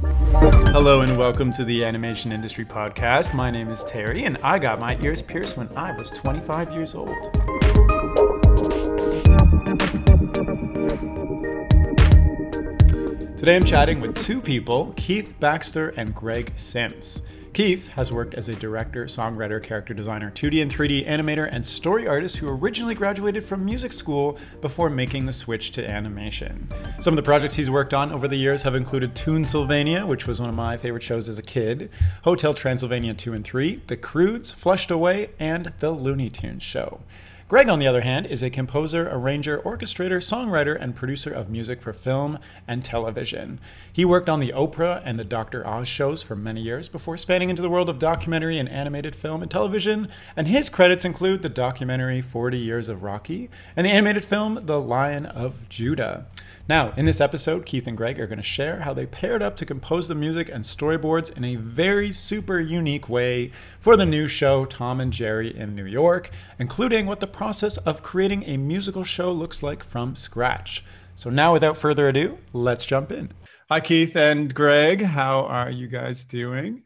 Hello and welcome to the Animation Industry Podcast. My name is Terry, and I got my ears pierced when I was 25 years old. Today I'm chatting with two people, Keith Baxter and Greg Sims. Keith has worked as a director, songwriter, character designer, 2D and 3D animator, and story artist who originally graduated from music school before making the switch to animation. Some of the projects he's worked on over the years have included Toonsylvania, which was one of my favorite shows as a kid, Hotel Transylvania 2 and 3, The Croods, Flushed Away, and The Looney Tunes Show. Greg, on the other hand, is a composer, arranger, orchestrator, songwriter, and producer of music for film and television. He worked on the Oprah and the Dr. Oz shows for many years before spanning into the world of documentary and animated film and television, and his credits include the documentary 40 Years of Rocky and the animated film The Lion of Judah. Now, in this episode, Keith and Greg are going to share how they paired up to compose the music and storyboards in a very super unique way for the new show Tom and Jerry in New York, including what the process of creating a musical show looks like from scratch. So, now without further ado, let's jump in. Hi, Keith and Greg. How are you guys doing?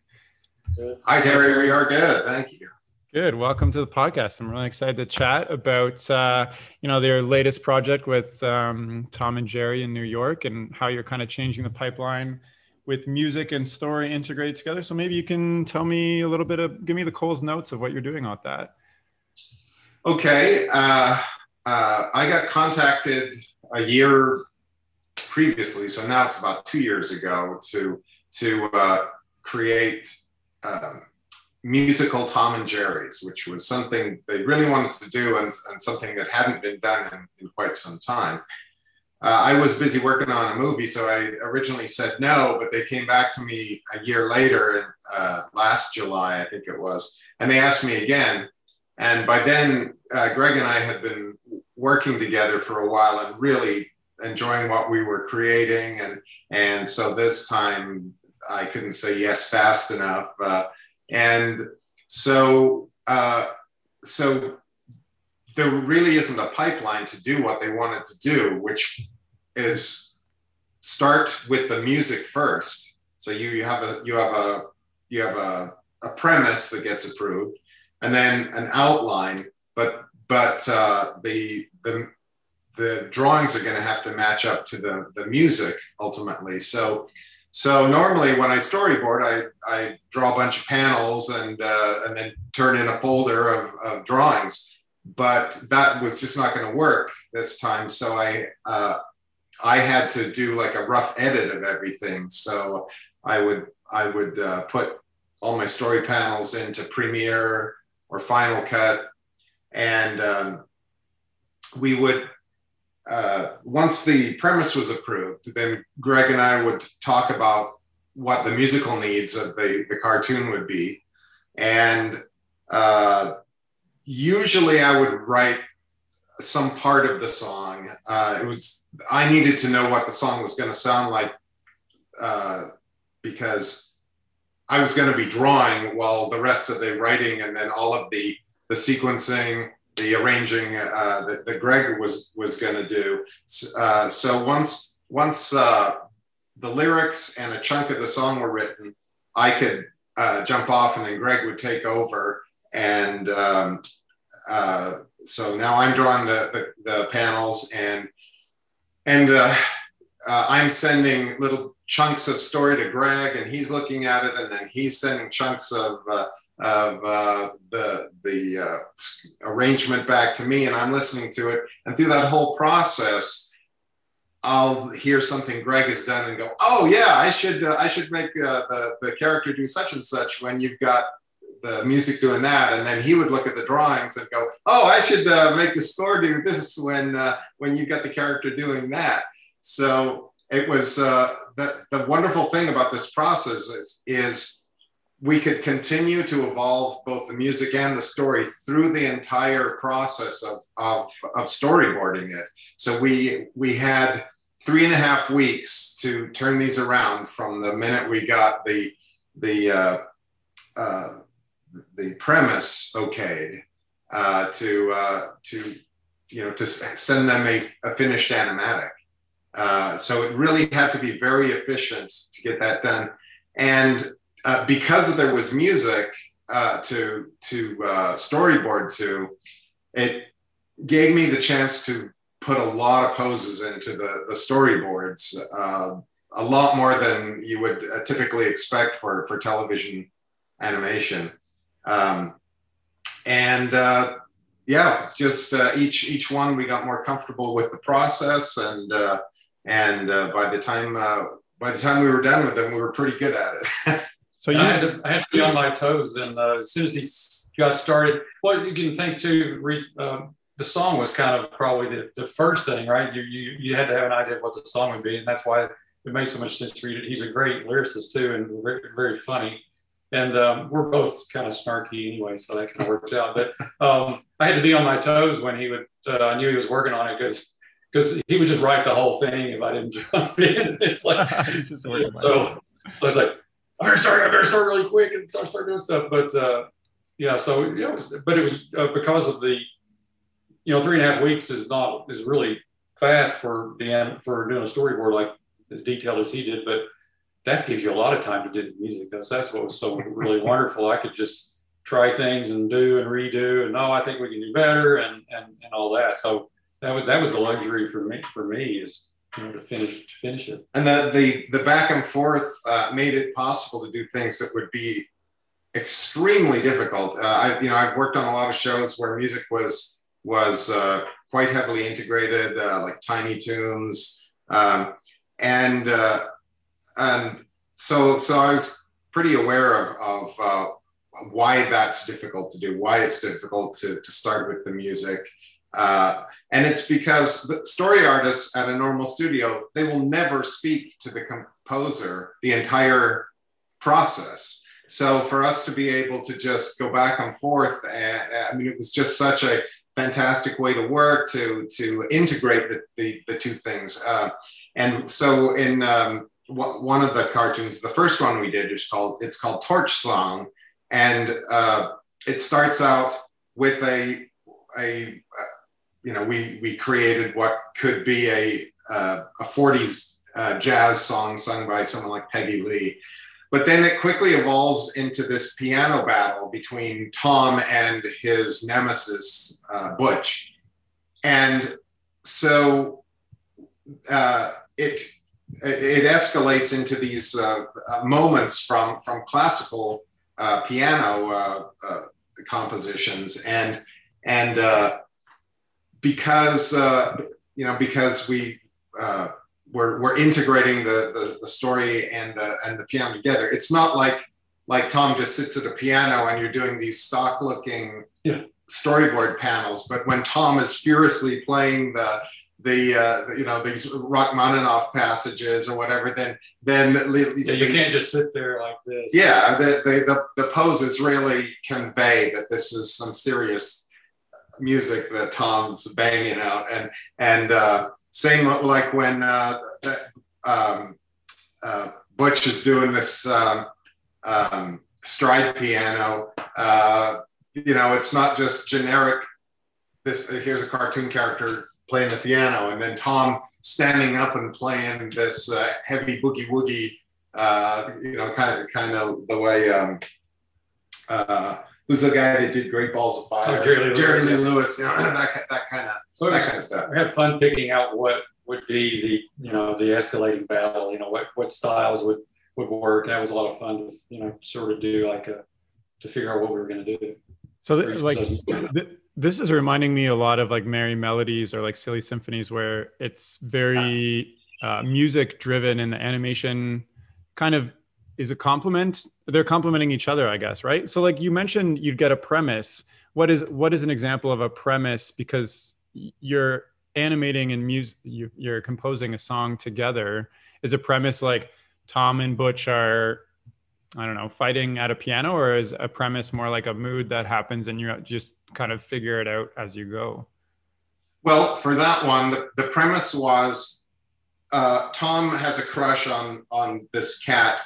Hi, Terry. We are good. Thank you. Good. Welcome to the podcast. I'm really excited to chat about uh, you know their latest project with um, Tom and Jerry in New York and how you're kind of changing the pipeline with music and story integrated together. So maybe you can tell me a little bit of give me the Cole's notes of what you're doing on that. Okay. Uh, uh, I got contacted a year previously, so now it's about two years ago to to uh, create. Um, musical Tom and Jerry's, which was something they really wanted to do and, and something that hadn't been done in, in quite some time. Uh, I was busy working on a movie, so I originally said no, but they came back to me a year later, uh, last July, I think it was, and they asked me again. And by then, uh, Greg and I had been working together for a while and really enjoying what we were creating. And, and so this time I couldn't say yes fast enough. And so, uh, so there really isn't a pipeline to do what they wanted to do, which is start with the music first. So you, you have a you have a you have a, a premise that gets approved, and then an outline. But but uh, the the the drawings are going to have to match up to the the music ultimately. So so normally when I storyboard, I, I draw a bunch of panels and, uh, and then turn in a folder of, of drawings. But that was just not going to work this time. So I, uh, I had to do like a rough edit of everything. So I would, I would uh, put all my story panels into Premiere or Final Cut. And um, we would uh, once the premise was approved, then Greg and I would talk about what the musical needs of the, the cartoon would be. And uh, usually I would write some part of the song. Uh, it was, I needed to know what the song was going to sound like uh, because I was going to be drawing while the rest of the writing and then all of the, the sequencing the arranging uh, that, that Greg was was going to do. Uh, so once once uh, the lyrics and a chunk of the song were written, I could uh, jump off, and then Greg would take over. And um, uh, so now I'm drawing the, the, the panels, and and uh, I'm sending little chunks of story to Greg, and he's looking at it, and then he's sending chunks of of uh, the the uh, arrangement back to me, and I'm listening to it. And through that whole process, I'll hear something Greg has done and go, "Oh yeah, I should uh, I should make uh, the the character do such and such." When you've got the music doing that, and then he would look at the drawings and go, "Oh, I should uh, make the score do this when uh, when you've got the character doing that." So it was the the wonderful thing about this process is, is we could continue to evolve both the music and the story through the entire process of, of, of storyboarding it. So we we had three and a half weeks to turn these around from the minute we got the the uh, uh, the premise okayed uh, to uh, to you know to send them a, a finished animatic. Uh, so it really had to be very efficient to get that done. And uh, because there was music uh, to to uh, storyboard to, it gave me the chance to put a lot of poses into the, the storyboards, uh, a lot more than you would uh, typically expect for, for television animation. Um, and yeah, just each each one we got more comfortable with the process, and and by the time by the time we were done with them, we were pretty good at it. so you I had, to, I had to be on my toes, and as soon as he got started, well, you can think too. Um, the song was kind of probably the, the first thing, right? You, you you had to have an idea of what the song would be, and that's why it made so much sense to read it. He's a great lyricist too, and very, very funny. And um, we're both kind of snarky anyway, so that kind of works out. But um, I had to be on my toes when he would. Uh, I knew he was working on it because because he would just write the whole thing if I didn't jump in. It's like so. I was like, I better start. I better start really quick and start doing stuff. But uh, yeah, so yeah, it was, but it was uh, because of the you know, three and a half weeks is not is really fast for the for doing a storyboard like as detailed as he did, but that gives you a lot of time to do the music. That's that's what was so really wonderful. I could just try things and do and redo and no, I think we can do better and and, and all that. So that was that was the luxury for me for me is you know to finish to finish it. And the the the back and forth uh, made it possible to do things that would be extremely difficult. Uh, I you know I've worked on a lot of shows where music was was uh, quite heavily integrated, uh, like Tiny Toons, um, and uh, and so so I was pretty aware of, of uh, why that's difficult to do, why it's difficult to, to start with the music. And it's because the story artists at a normal studio, they will never speak to the composer the entire process. So for us to be able to just go back and forth, and, I mean, it was just such a fantastic way to work to to integrate the the, the two things. Uh, and so in um, w- one of the cartoons, the first one we did is called it's called Torch Song, and uh, it starts out with a a you know we we created what could be a uh, a 40s uh, jazz song sung by someone like Peggy Lee but then it quickly evolves into this piano battle between Tom and his nemesis, uh, Butch. And so uh, it, it escalates into these uh, moments from, from classical uh, piano uh, uh, compositions. And, and because, uh, you know, because we, uh, we're, we're integrating the, the, the story and the, and the piano together. It's not like like Tom just sits at a piano and you're doing these stock looking yeah. storyboard panels. But when Tom is furiously playing the the uh, you know these Rachmaninoff passages or whatever, then then yeah, you can't just sit there like this. Yeah, the, the the the poses really convey that this is some serious music that Tom's banging out, and and uh, same like when uh, that, um, uh, Butch is doing this um, um, stride piano. Uh, you know, it's not just generic. This here's a cartoon character playing the piano, and then Tom standing up and playing this uh, heavy boogie woogie. Uh, you know, kind of kind of the way. Uh, who's the guy that did Great Balls of Fire? Oh, Jerry Lee Jerry Lewis. Lee Lewis you know, that, that kind of so that kind of stuff. We had fun picking out what would be the you know the escalating battle. You know what what styles would would work. That was a lot of fun to you know sort of do like a to figure out what we were going to do. So th- like th- this is reminding me a lot of like Merrie Melodies or like silly symphonies where it's very uh, music driven and the animation kind of is a complement they're complementing each other i guess right? So like you mentioned you'd get a premise. What is what is an example of a premise? Because you're animating and music you, you're composing a song together. Is a premise like tom and butch are i don't know fighting at a piano or is a premise more like a mood that happens and you just kind of figure it out as you go? Well for that one the, the premise was uh, tom has a crush on on this cat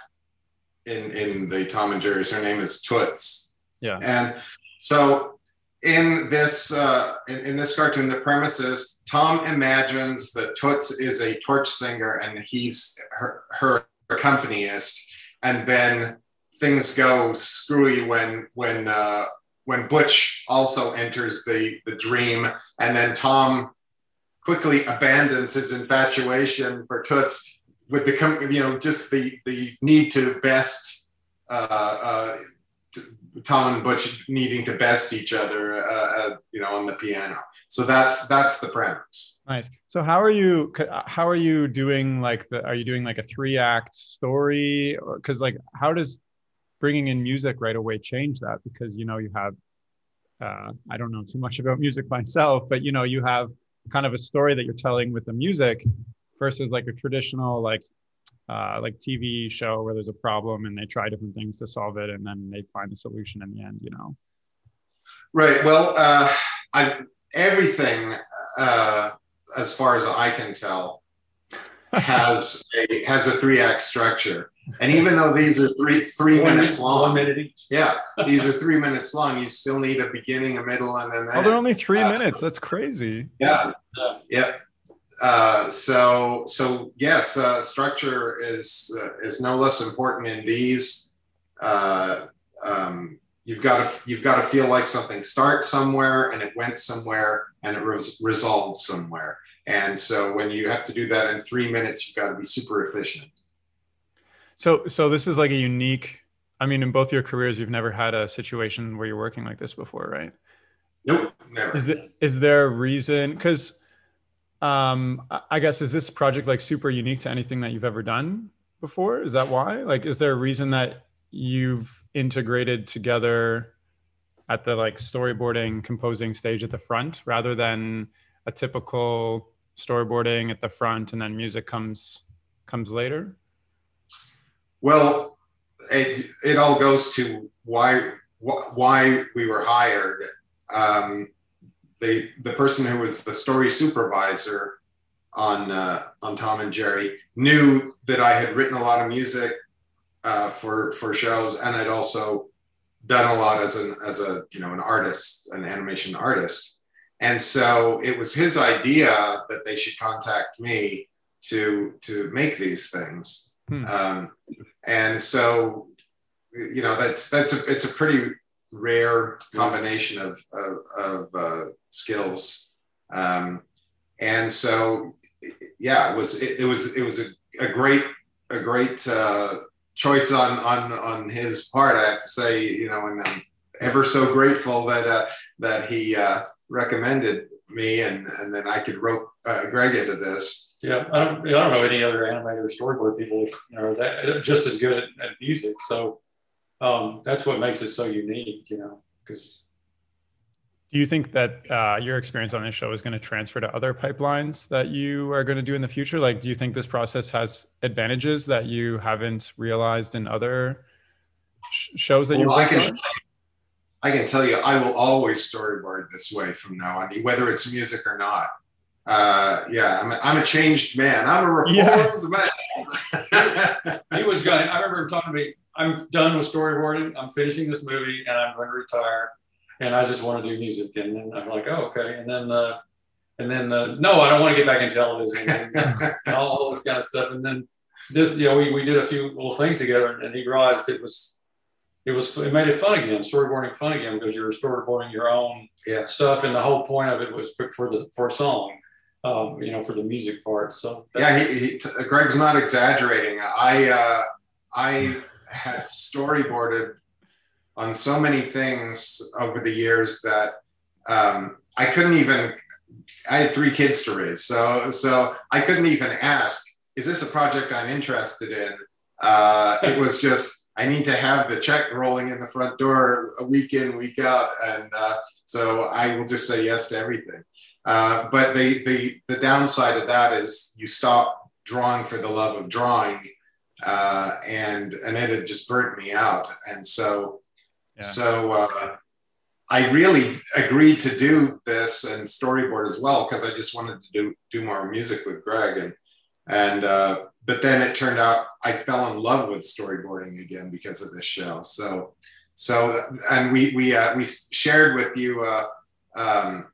in in the Tom and Jerry's. Her name is Toots. Yeah. And so in this uh, in, in, this cartoon, the premise is Tom imagines that Toots is a torch singer and he's her, her accompanist, and then things go screwy when when uh, when Butch also enters the the dream, and then Tom quickly abandons his infatuation for Toots with the com- you know just the the need to best uh, uh, Tom and Butch needing to best each other uh, uh, you know on the piano. So that's that's the premise. Nice. So how are you? How are you doing? Like the? Are you doing like a three act story? Because like, how does bringing in music right away change that? Because you know you have. Uh, I don't know too much about music myself, but you know you have kind of a story that you're telling with the music versus like a traditional like uh, like TV show where there's a problem and they try different things to solve it and then they find the solution in the end. You know. Right. Well, uh, I everything uh, as far as I can tell, has a has a three act structure. And even though these are three three one minutes minute, long, minute. Yeah, these are three minutes long. You still need a beginning, a middle, and an end. Oh, they're only three uh, minutes. That's crazy. Yeah, yeah. Uh, so so yes, uh, structure is uh, is no less important in these. Uh, um, you've got to you've got to feel like something starts somewhere and it went somewhere and it was resolved somewhere. And so when you have to do that in three minutes you've got to be super efficient. So so this is like a unique i mean in both your careers you've never had a situation where you're working like this before right? Nope never. Is, it, is there a reason? Because um i guess is this project like super unique to anything that you've ever done before? Is that why? Like is there a reason that you've integrated together at the like storyboarding composing stage at the front rather than a typical storyboarding at the front and then music comes comes later? Well it, it all goes to why why we were hired. Um, the the person who was the story supervisor on uh, on Tom and Jerry knew that I had written a lot of music uh, for for shows, and I'd also done a lot as an as a you know an artist, an animation artist, and so it was his idea that they should contact me to to make these things, hmm. um, and so you know that's that's a it's a pretty rare combination of of, of uh, skills, um, and so yeah, it was it, it was it was a, a great a great uh, choice on on on his part. I have to say, you know, and I'm ever so grateful that uh, that he uh, recommended me, and and then I could rope uh, Greg into this. Yeah, I don't, I don't know any other animator storyboard people you know that just as good at, at music. So um, that's what makes it so unique, you know, because do you think that uh, your experience on this show is going to transfer to other pipelines that you are going to do in the future? Like, do you think this process has advantages that you haven't realized in other sh- shows that well, you're I can, I can tell you, I will always storyboard this way from now on, whether it's music or not. Uh, yeah, I'm a, I'm a changed man. I'm a reformed yeah. man. he was going. I remember him talking to me. I'm done with storyboarding. I'm finishing this movie, and I'm going to retire and I just want to do music. And then I'm like, oh, okay. And then, uh, and then, uh, no, I don't want to get back in television and, and all, all, this kind of stuff. And then this, you know, we, we did a few little things together and he realized it was, it was, it made it fun again, storyboarding fun again, because you were storyboarding your own yeah. stuff. And the whole point of it was for the, for a song. Um, you know, for the music part. So yeah, he, he, Greg's not exaggerating. I uh, I had storyboarded on so many things over the years that um, I couldn't even. I had three kids to raise, so so I couldn't even ask, "Is this a project I'm interested in?" Uh, it was just I need to have the check rolling in the front door a week in, week out, and uh, so I will just say yes to everything. Uh, but the the the downside of that is you stop drawing for the love of drawing, uh, and and it had just burnt me out, and so so uh, I really agreed to do this and storyboard as well because I just wanted to do do more music with Greg. And and uh, but then it turned out I fell in love with storyboarding again because of this show. So So, and we we uh, we shared with you uh, um,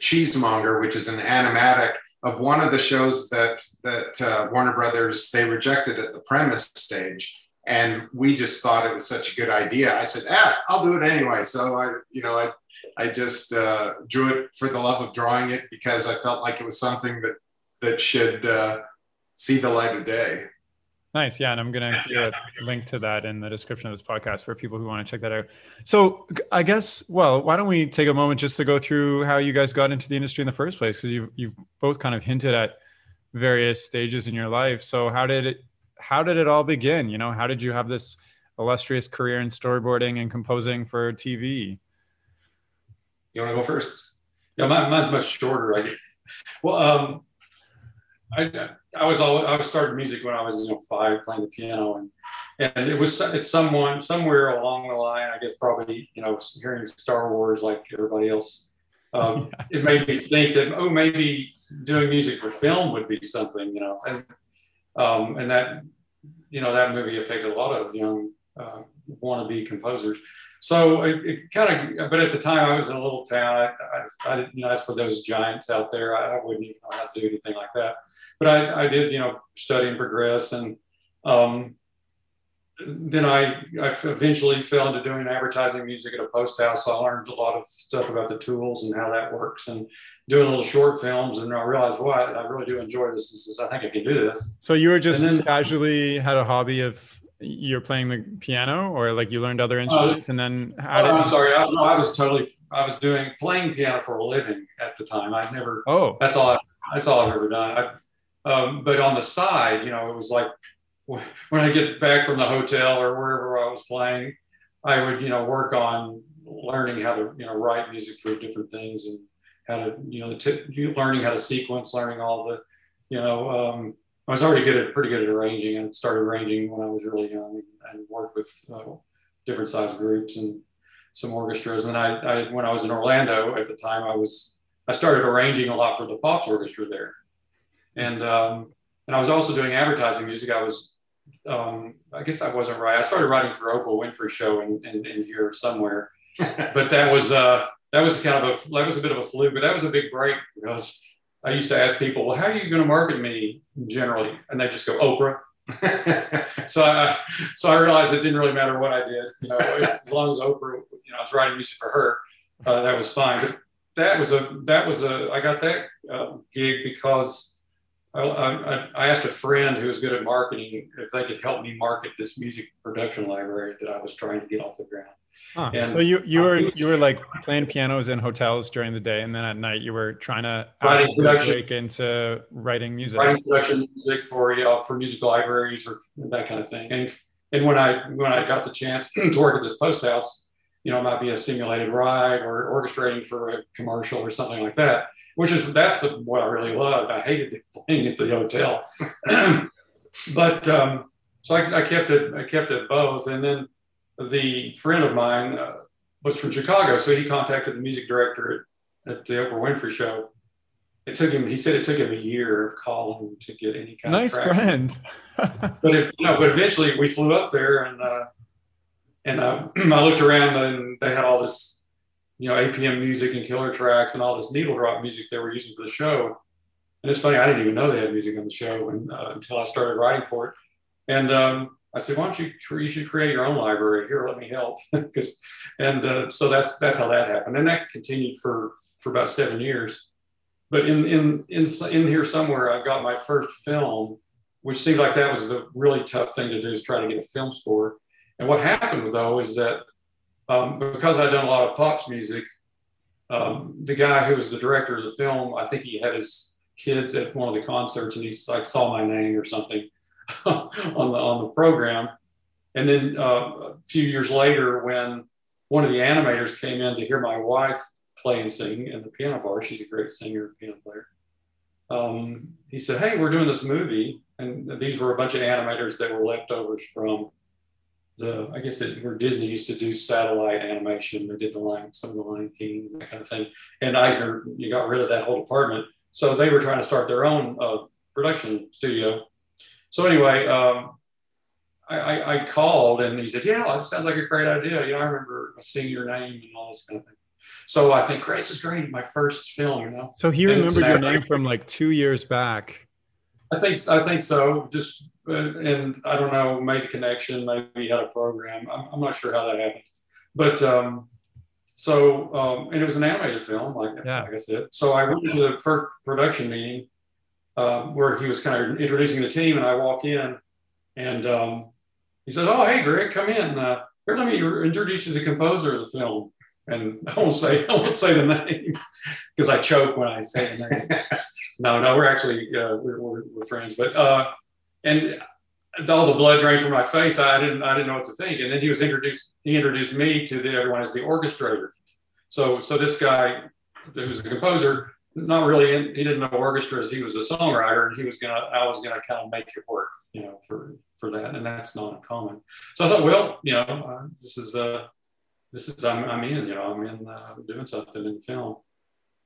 Cheesemonger, which is an animatic of one of the shows that that uh, Warner Brothers they rejected at the premise stage, and we just thought it was such a good idea. I said, "Ah, I'll do it anyway." So I, you know, I I just uh, drew it for the love of drawing it because I felt like it was something that that should uh, see the light of day. Nice. Yeah. And I'm going to link to that in the description of this podcast for people who want to check that out. So I guess, well, why don't we take a moment just to go through how you guys got into the industry in the first place? Because you've, you've both kind of hinted at various stages in your life. So how did it, how did it all begin? You know, how did you have this illustrious career in storyboarding and composing for TV? You want to go first? Yeah, mine, mine's much shorter. I guess. Well, um, I, I was always, I was started music when I was you know five playing the piano and and it was it's someone somewhere along the line I guess probably you know hearing Star Wars like everybody else um, it made me think that oh maybe doing music for film would be something you know and um, and that you know that movie affected a lot of young uh, wannabe composers so it, it kind of but at the time I was in a little town I, I, I you know for those giants out there I, I wouldn't even know how to do anything like that but I, I did, you know, study and progress. And um, then I, I eventually fell into doing advertising music at a post house. So I learned a lot of stuff about the tools and how that works and doing little short films. And I realized, I, I really do enjoy this. This is, I think I can do this. So you were just then, casually had a hobby of you're playing the piano or like you learned other uh, instruments uh, and then how did oh, I'm sorry. I, no, I was totally, I was doing playing piano for a living at the time. I've never, oh, that's all, I, that's all I've ever done. I, um, but on the side, you know, it was like when I get back from the hotel or wherever I was playing, I would, you know, work on learning how to, you know, write music for different things and how to, you know, t- learning how to sequence, learning all the, you know, um, I was already good at pretty good at arranging and started arranging when I was really young and, and worked with uh, different size groups and some orchestras. And I, I, when I was in Orlando at the time, I was, I started arranging a lot for the Pops Orchestra there and um, and I was also doing advertising music. I was, um, I guess I wasn't right. I started writing for Oprah Winfrey Show in, in, in here somewhere, but that was uh, that was kind of a that was a bit of a fluke, but that was a big break because I used to ask people, well, how are you going to market me generally? And they just go Oprah. so I so I realized it didn't really matter what I did, you know, as long as Oprah, you know, I was writing music for her, uh, that was fine. But that was a that was a I got that uh, gig because I, I, asked a friend who was good at marketing if they could help me market this music production library that I was trying to get off the ground. Huh. And so you you were you were like playing pianos in hotels during the day, and then at night you were trying to writing production break into writing music, writing production music for you know, for musical libraries or that kind of thing. And and when I when I got the chance to work at this post house, you know, it might be a simulated ride or orchestrating for a commercial or something like that which is that's the, what I really loved. I hated playing at the hotel, but um, so I, I, kept it. I kept it both, and then the friend of mine uh, was from Chicago, so he contacted the music director at, at, the Oprah Winfrey Show. It took him. He said it took him a year of calling to get any kind nice of nice friend. but if you know, but eventually we flew up there and. Uh, and uh, I looked around and they had all this you know, APM music and killer tracks and all this needle drop music they were using for the show. And it's funny, I didn't even know they had music on the show when, uh, until I started writing for it. And um, I said, why don't you, you should create your own library here, let me help. Because, and uh, so that's, that's how that happened. And that continued for, for about seven years. But in, in, in, in here somewhere, I got my first film, which seemed like that was the really tough thing to do is try to get a film score. And what happened though, is that um, because I'd done a lot of pops music, um, the guy who was the director of the film, I think he had his kids at one of the concerts, and he like saw my name or something on the on the program. And then uh, a few years later, when one of the animators came in to hear my wife play and sing in the piano bar, she's a great singer, and piano player. Um, he said, "Hey, we're doing this movie," and these were a bunch of animators that were leftovers from the I guess it, where Disney used to do satellite animation. They did the Lion, some of the Lion King, that kind of thing. And Eisner, you got rid of that whole department, so they were trying to start their own uh, production studio. So anyway, um, I, I, called and he said, "Yeah, that sounds like a great idea." You know, I remember seeing your name and all this kind of thing. So I think Grace is great. My first film, you know. So he remembered your name from like two years back. I think I think so. Just uh, and I don't know, made the connection. Maybe he had a program. I'm, I'm not sure how that happened, but um, so um, and it was an animated film, like, yeah. like I said. So I went to the first production meeting um, where he was kind of introducing the team, and I walk in, and um, he says, "Oh, hey, Greg, come in. Uh, here, let me introduce you to the composer of the film." And I won't say I won't say the name because I choke when I say the name. no, no, we're actually uh, we're, we're, we're, friends, but uh, and all the blood drained from my face. I didn't I didn't know what to think. And then he was introduced. He introduced me to the, everyone as the orchestrator. So so this guy who's a composer, not really. In, he didn't know orchestras. He was a songwriter, and he was gonna. I was gonna kind of make it work, you know, for for that. And that's not uncommon. So I thought, well, you know, uh, this is uh this is I'm, I'm in, you know, I'm in uh, doing something in film.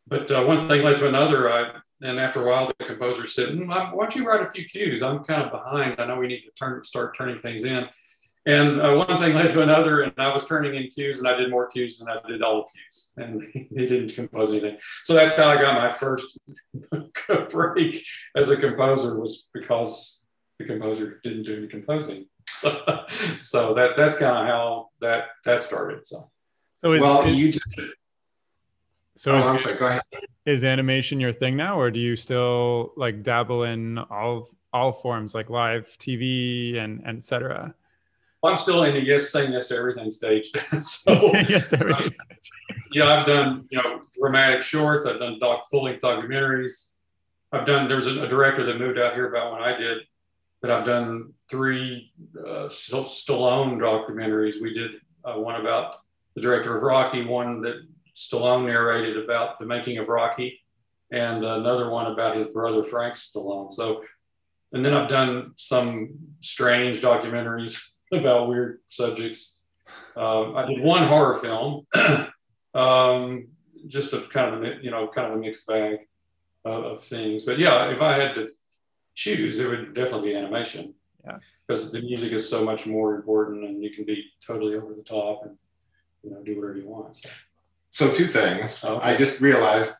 But uh, one thing led to another. I and after a while, the composer said, mm, "Why don't you write a few cues? I'm kind of behind. I know we need to turn start turning things in." And uh, one thing led to another, and I was turning in cues, and I did more cues than I did all cues, and he didn't compose anything. So that's how I got my first break as a composer was because the composer didn't do any composing. So, so that that's kind of how that that started. So, so is, well, is, you just. So oh, I'm sorry. Go ahead. Is animation your thing now, or do you still like dabble in all all forms like live TV and and etc. Well, I'm still in the yes, saying yes to everything stage. so, yes, everything yeah, I've done you know dramatic shorts. I've done doc full length documentaries. I've done. There was a, a, director that moved out here about when I did, but I've done three uh, Stallone documentaries. We did uh, one about the director of Rocky, one that Stallone narrated about the making of Rocky, and another one about his brother Frank Stallone. So, and then I've done some strange documentaries about weird subjects. Um, I did one horror film, um, just a kind of a, you know kind of a mixed bag of, of things. But yeah, if I had to choose, it would definitely be animation. Yeah. Because the music is so much more important, and you can be totally over the top and you know do whatever you want. So, so two things. Okay. I just realized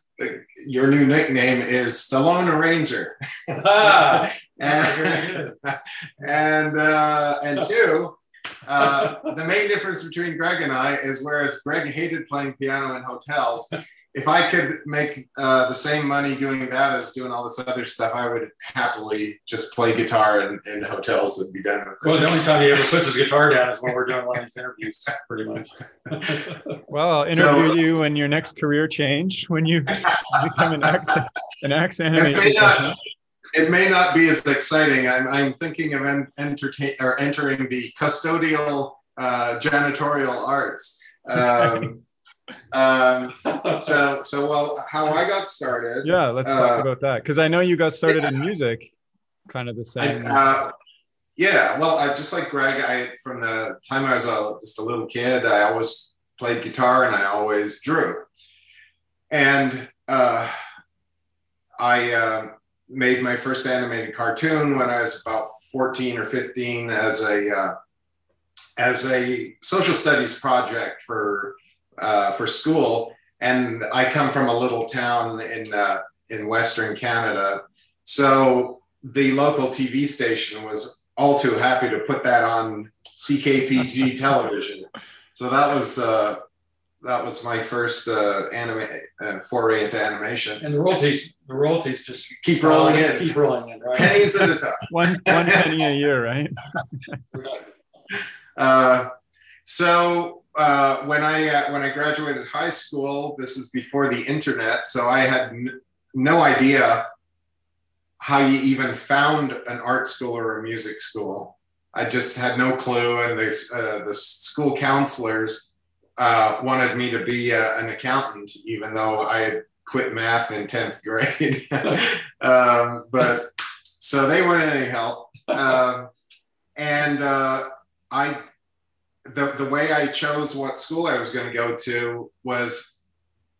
your new nickname is Stallone Ranger. Ah, and and, uh, and two, uh, the main difference between Greg and I is whereas Greg hated playing piano in hotels, if I could make uh, the same money doing that as doing all this other stuff, I would happily just play guitar in, in hotels and be done with it. Well, the only time he ever puts his guitar down is when we're doing one of these interviews, pretty much. well, I'll interview so, you in your next career change when you become an ex an ex animator it may not be as exciting. I'm, I'm thinking of en- entertain or entering the custodial uh, janitorial arts. Um, um, so, so well, how I got started. Yeah, let's uh, talk about that because I know you got started yeah, in music, kind of the same. I, uh, yeah, well, I, just like Greg, I from the time I was a, just a little kid, I always played guitar and I always drew, and uh, I uh, made my first animated cartoon when I was about 14 or 15 as a uh, as a social studies project for uh, for school. And I come from a little town in uh, in Western Canada, so the local TV station was all too happy to put that on CKPG television. So that was uh, that was my first uh, anime uh, foray into animation. And the royalties, the royalties just keep rolling in, keep rolling in, right? Pennies at a time. one one penny a year, right? uh, so uh, when I uh, when I graduated high school, this is before the internet, so I had n- no idea how you even found an art school or a music school. I just had no clue, and the uh, the school counselors uh, wanted me to be uh, an accountant, even though I had quit math in 10th grade. um, but so they weren't any help. Um, and uh, I, the, the way I chose what school I was going to go to was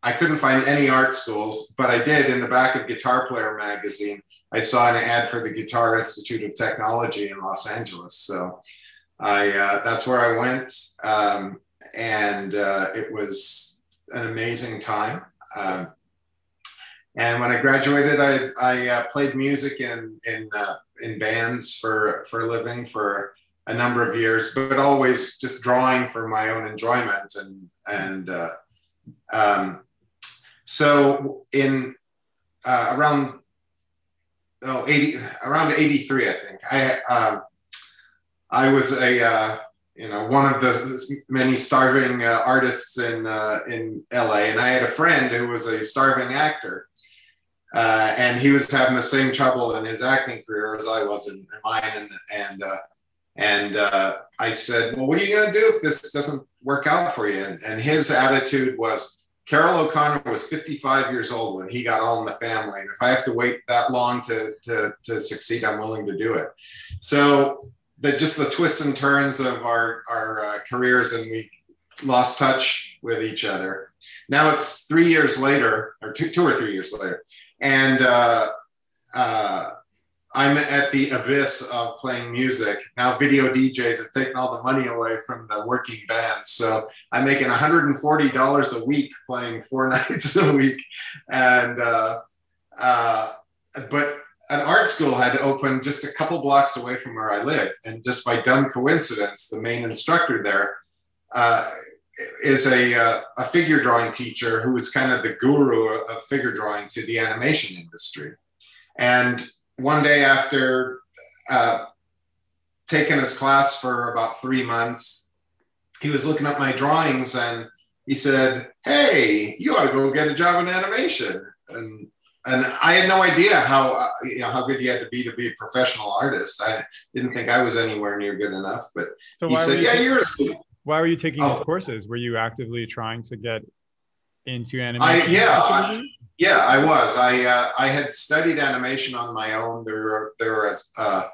I couldn't find any art schools, but I did in the back of Guitar Player magazine. I saw an ad for the Guitar Institute of Technology in Los Angeles. So I uh, that's where I went, um, and uh, it was an amazing time. Um, and when I graduated, I, I uh, played music in in uh, in bands for for a living for a number of years, but always just drawing for my own enjoyment and and uh, um, so in uh, around oh 80 around 83 I think I um, I was a uh, you know one of the many starving uh, artists in uh, in LA, and I had a friend who was a starving actor, uh, and he was having the same trouble in his acting career as I was in mine, and and uh, and uh, I said, well, what are you going to do if this doesn't work out for you? And, and his attitude was. Carroll O'Connor was 55 years old when he got All in the Family. And if I have to wait that long to, to, to succeed, I'm willing to do it. So the just the twists and turns of our our uh, careers, and we lost touch with each other. Now it's three years later, or two, two or three years later, and uh, uh, I'm at the abyss of playing music. Now video DJs have taken all the money away from the working bands, so I'm making $140 a week playing four nights a week, and uh, uh, but an art school had opened just a couple blocks away from where I lived. And just by dumb coincidence, the main instructor there uh, is a, uh, a figure drawing teacher who was kind of the guru of figure drawing to the animation industry. And one day after uh, taking his class for about three months, he was looking at my drawings and he said, Hey, you ought to go get a job in animation. And and I had no idea how uh, you know how good you had to be to be a professional artist. I didn't think I was anywhere near good enough. But so he said, "Yeah, you're a student." Why were you taking oh. these courses? Were you actively trying to get into animation? I, yeah, I, yeah, I was. I uh, I had studied animation on my own. There were there was uh,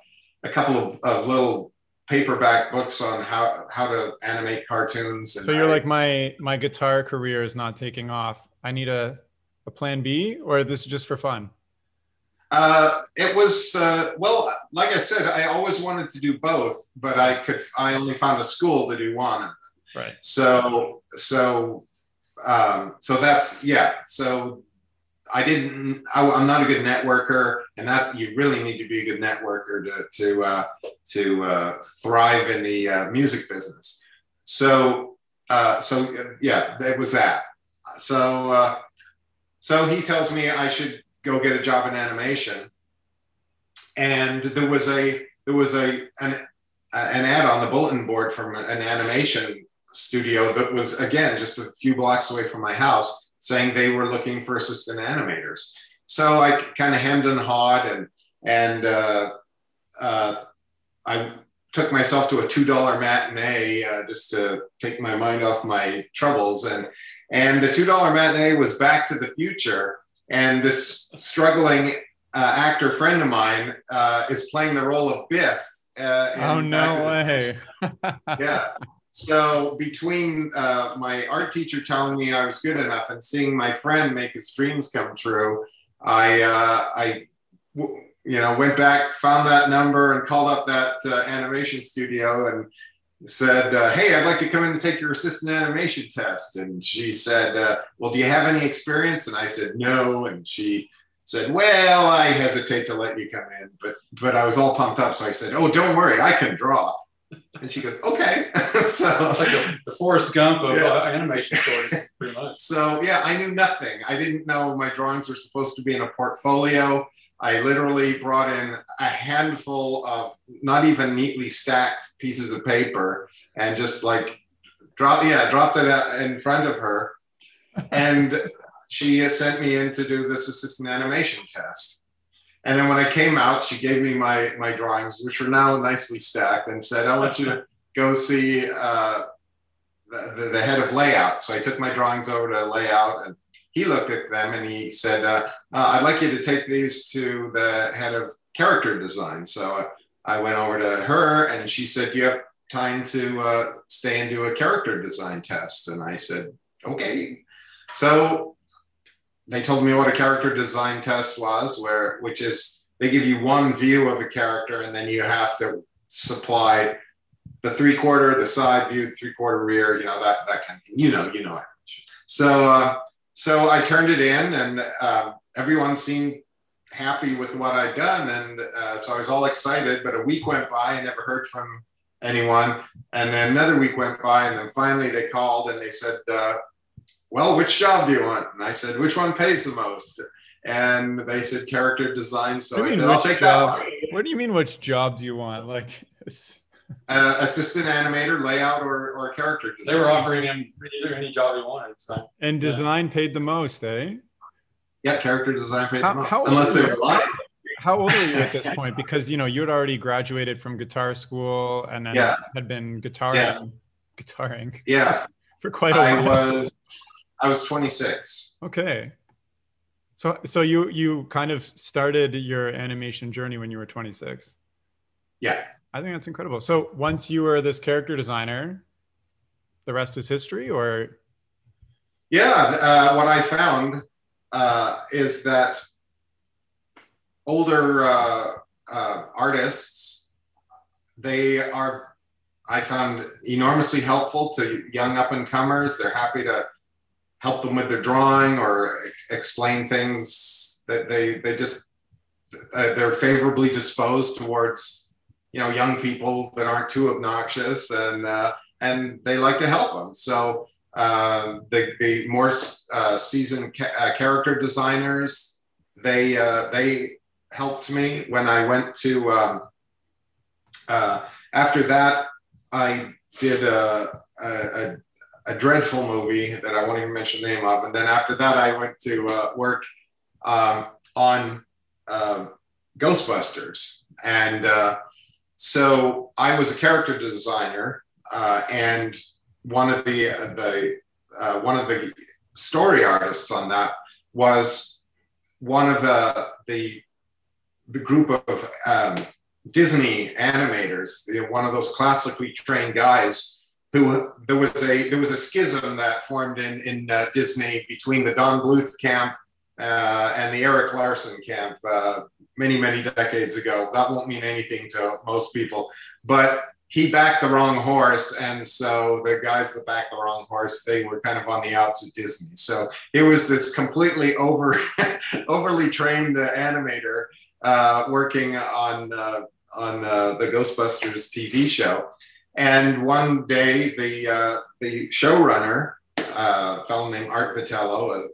a couple of, of little paperback books on how how to animate cartoons. so you're I, like my my guitar career is not taking off. I need a a plan B, or this is just for fun? Uh, it was uh, well, like I said, I always wanted to do both, but I could I only found a school to do one. of them. Right. So so um, so that's yeah. So I didn't. I, am not a good networker, and that you really need to be a good networker to to uh, to uh, thrive in the uh, music business. So uh, so yeah, it was that. So uh, so he tells me I should go get a job in animation. And there was a there was a an, an ad on the bulletin board from an animation studio that was again just a few blocks away from my house saying they were looking for assistant animators. So I kind of hemmed and hawed and and uh, uh, I took myself to a two dollar matinee uh, just to take my mind off my troubles and and the $2 matinee was Back to the Future. And this struggling uh, actor friend of mine uh, is playing the role of Biff. Uh, oh, no way. yeah. So between uh, my art teacher telling me I was good enough and seeing my friend make his dreams come true, I, uh, I, you know, went back, found that number, and called up that uh, animation studio and said, uh, "Hey, I'd like to come in and take your assistant animation test." And she said, uh, "Well, do you have any experience?" And I said, "No." And she said, "Well, I hesitate to let you come in, but but I was all pumped up, so I said, "Oh, don't worry, I can draw." And she goes, "Okay." so it's like the, the Forrest Gump of yeah. uh, animation stories, pretty much. So yeah, I knew nothing. I didn't know my drawings were supposed to be in a portfolio. I literally brought in a handful of not even neatly stacked pieces of paper and just like drop yeah dropped it in front of her. And she sent me in to do this assistant animation test. And then when i came out she gave me my my drawings which are now nicely stacked and said i want you to go see uh, the, the head of layout. So i took my drawings over to layout and he looked at them and he said, uh, uh, I'd like you to take these to the head of character design. So I went over to her and she said, Do you have time to uh, stay and do a character design test? And I said, Okay. So they told me what a character design test was, where which is they give you one view of a character and then you have to supply the three quarter, the side view, the three quarter rear, you know, that, that kind of thing. You know, you know. So, uh, so I turned it in and uh, everyone seemed happy with what I'd done. And uh, so I was all excited, but a week went by, I never heard from anyone. And then another week went by, and then finally they called and they said, uh, Well, which job do you want? And I said, Which one pays the most? And they said, Character design. So I said, I'll take job? that one. What do you mean, which job do you want? Like, uh, assistant animator, layout, or, or character design. They were offering him either any job he wanted. So. And design yeah. paid the most, eh? Yeah, character design paid how, the most. Unless they were lying. How old are you at this point? Because you know you had already graduated from guitar school and then yeah. had been guitaring, yeah. guitaring. Yeah, for quite a while. I was, I was 26. Okay. So, so you you kind of started your animation journey when you were 26. Yeah. I think that's incredible. So once you were this character designer, the rest is history, or? Yeah, uh, what I found uh, is that older uh, uh, artists, they are, I found enormously helpful to young up and comers. They're happy to help them with their drawing or ex- explain things that they, they just, uh, they're favorably disposed towards, you know, young people that aren't too obnoxious and, uh, and they like to help them. So uh, the, the more uh, seasoned ca- uh, character designers, they uh, they helped me when I went to. Um, uh, after that, I did a, a, a, dreadful movie that I won't even mention the name of, and then after that, I went to work um, on Ghostbusters, and so I was a character designer, and one of the the uh, one of the story artists on that was one of the the the group of um, Disney animators, one of those classically trained guys who there was a there was a schism that formed in in uh, Disney between the Don Bluth camp uh, and the Eric Larson camp uh, many many decades ago. That won't mean anything to most people, but he backed the wrong horse, and so the guys that backed the wrong horse, they were kind of on the outs of Disney. So it was this completely over, overly trained uh, animator uh, working on uh, on uh, the Ghostbusters TV show. And one day, the uh, the showrunner, uh, a fellow named Art Vitello, an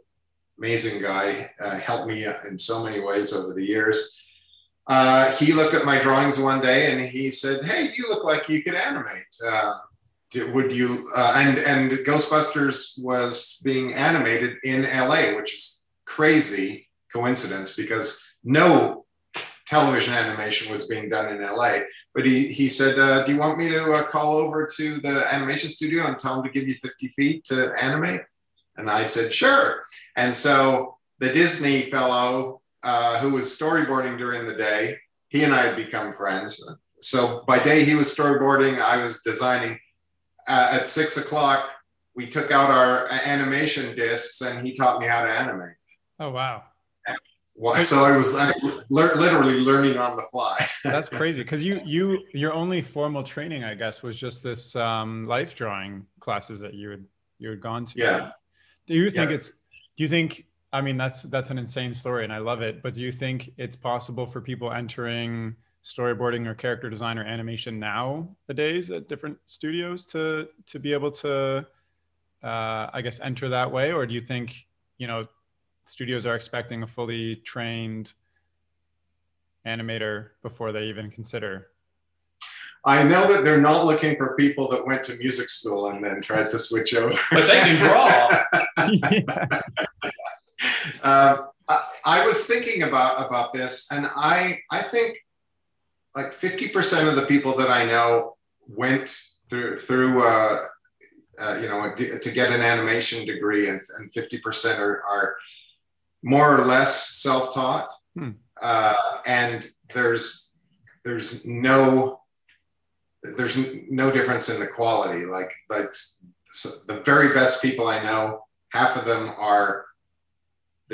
amazing guy, helped me in so many ways over the years uh, he looked at my drawings one day and he said, "Hey, you look like you could animate. Uh, would you?" Uh, and and Ghostbusters was being animated in LA, which is crazy coincidence because no television animation was being done in LA. But he he said, uh, "Do you want me to uh, call over to the animation studio and tell them to give you 50 feet to animate?" And I said, "Sure." And so the Disney fellow uh, who was storyboarding during the day, he and I had become friends. So by day he was storyboarding, I was designing. Uh, at six o'clock, we took out our animation discs, and he taught me how to animate. Oh wow! So I was literally learning on the fly. That's crazy because you you your only formal training, I guess, was just this um, life drawing classes that you had you had gone to. Yeah. Do you think yeah. it's? Do you think I mean, that's that's an insane story, and I love it. But do you think it's possible for people entering storyboarding or character design or animation nowadays at different studios to to be able to, uh, I guess, enter that way, or do you think you know studios are expecting a fully trained animator before they even consider I know that they're not looking for people that went to music school and then tried to switch over. But they can draw. uh, I, I, was thinking about about this, and I I think like fifty percent of the people that I know went through through uh, uh, you know to get an animation degree, and fifty percent are, are more or less self taught, hmm. Uh, and there's there's no there's no difference in the quality. Like like the very best people I know, half of them are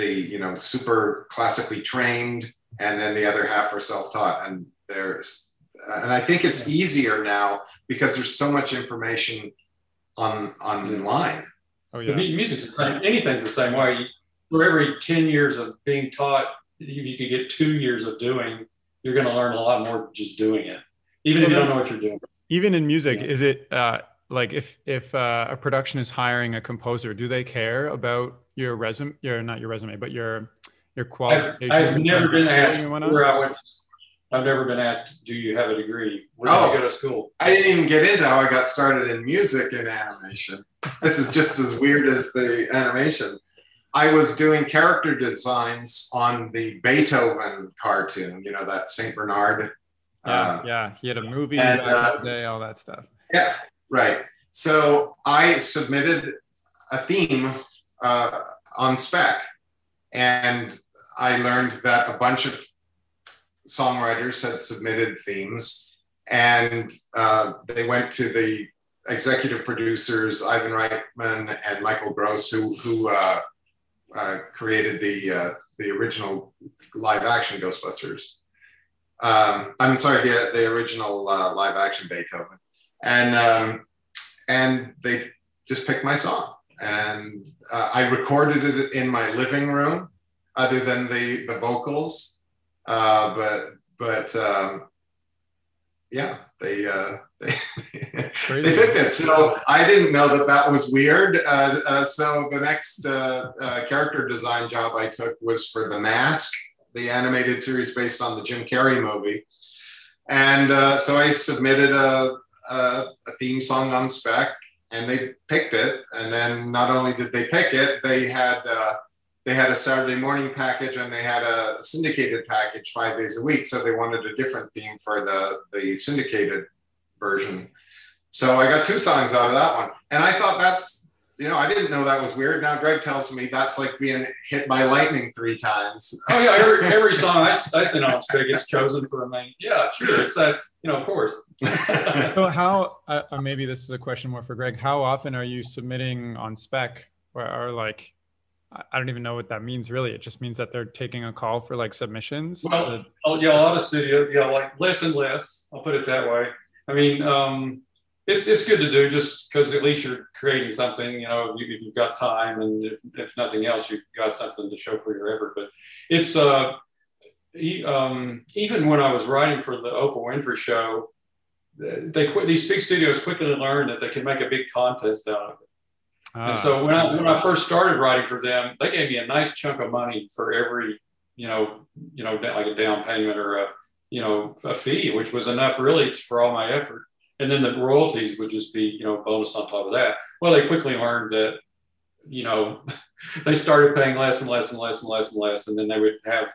the you know super classically trained, and then the other half are self-taught, and there's and I think it's easier now because there's so much information on online. Oh yeah, the music's the same. Anything's the same way. For every ten years of being taught, if you could get two years of doing, you're going to learn a lot more just doing it, even if you don't know what you're doing. Even in music, yeah. is it uh, like if if uh, a production is hiring a composer, do they care about your resume? Your not your resume, but your your qualifications. I've, I've never been asked where I went. I've never been asked, "Do you have a degree? Where oh, did you go to school?" I didn't even get into how I got started in music and animation. This is just as weird as the animation. I was doing character designs on the Beethoven cartoon. You know that Saint Bernard. Yeah, um, yeah. He had a movie and, uh, day, all that stuff. Yeah, right. So I submitted a theme uh, on spec, and I learned that a bunch of songwriters had submitted themes, and uh, they went to the executive producers Ivan Reitman and Michael Gross, who who uh, uh, created the uh, the original live action Ghostbusters. Um, I'm sorry, the the original uh, live action Beethoven, and um, and they just picked my song, and uh, I recorded it in my living room, other than the the vocals uh, but but um, yeah, they uh, they, they picked it. So I didn't know that that was weird. Uh, uh, so the next uh, character design job I took was for The Mask, the animated series based on the Jim Carrey movie. And uh, so I submitted a, a, a, theme song on spec, and they picked it. And then not only did they pick it, they had uh, they had a Saturday morning package and they had a syndicated package five days a week. So they wanted a different theme for the, the syndicated version. So I got two songs out of that one. And I thought that's, you know, I didn't know that was weird. Now Greg tells me that's like being hit by lightning three times. oh yeah, every, every song I, I sing on Spec gets chosen for a main. Yeah, sure. It's that, you know, of course. so how, uh, maybe this is a question more for Greg. How often are you submitting on spec or, or like, I don't even know what that means really. It just means that they're taking a call for like submissions. Well, to- oh yeah, a lot of studio, yeah, like less and less. I'll put it that way. I mean, um, it's it's good to do just because at least you're creating something. You know, you, you've got time, and if, if, nothing else, you've got something to show for your effort. But it's uh, he, um, even when I was writing for the Oprah Winfrey Show, they these big studios quickly learned that they can make a big contest out of it and so ah, when I when I first started writing for them, they gave me a nice chunk of money for every, you know, you know, like a down payment or a, you know, a fee, which was enough really for all my effort. And then the royalties would just be, you know, bonus on top of that. Well, they quickly learned that, you know, they started paying less and less and less and less and less, and then they would have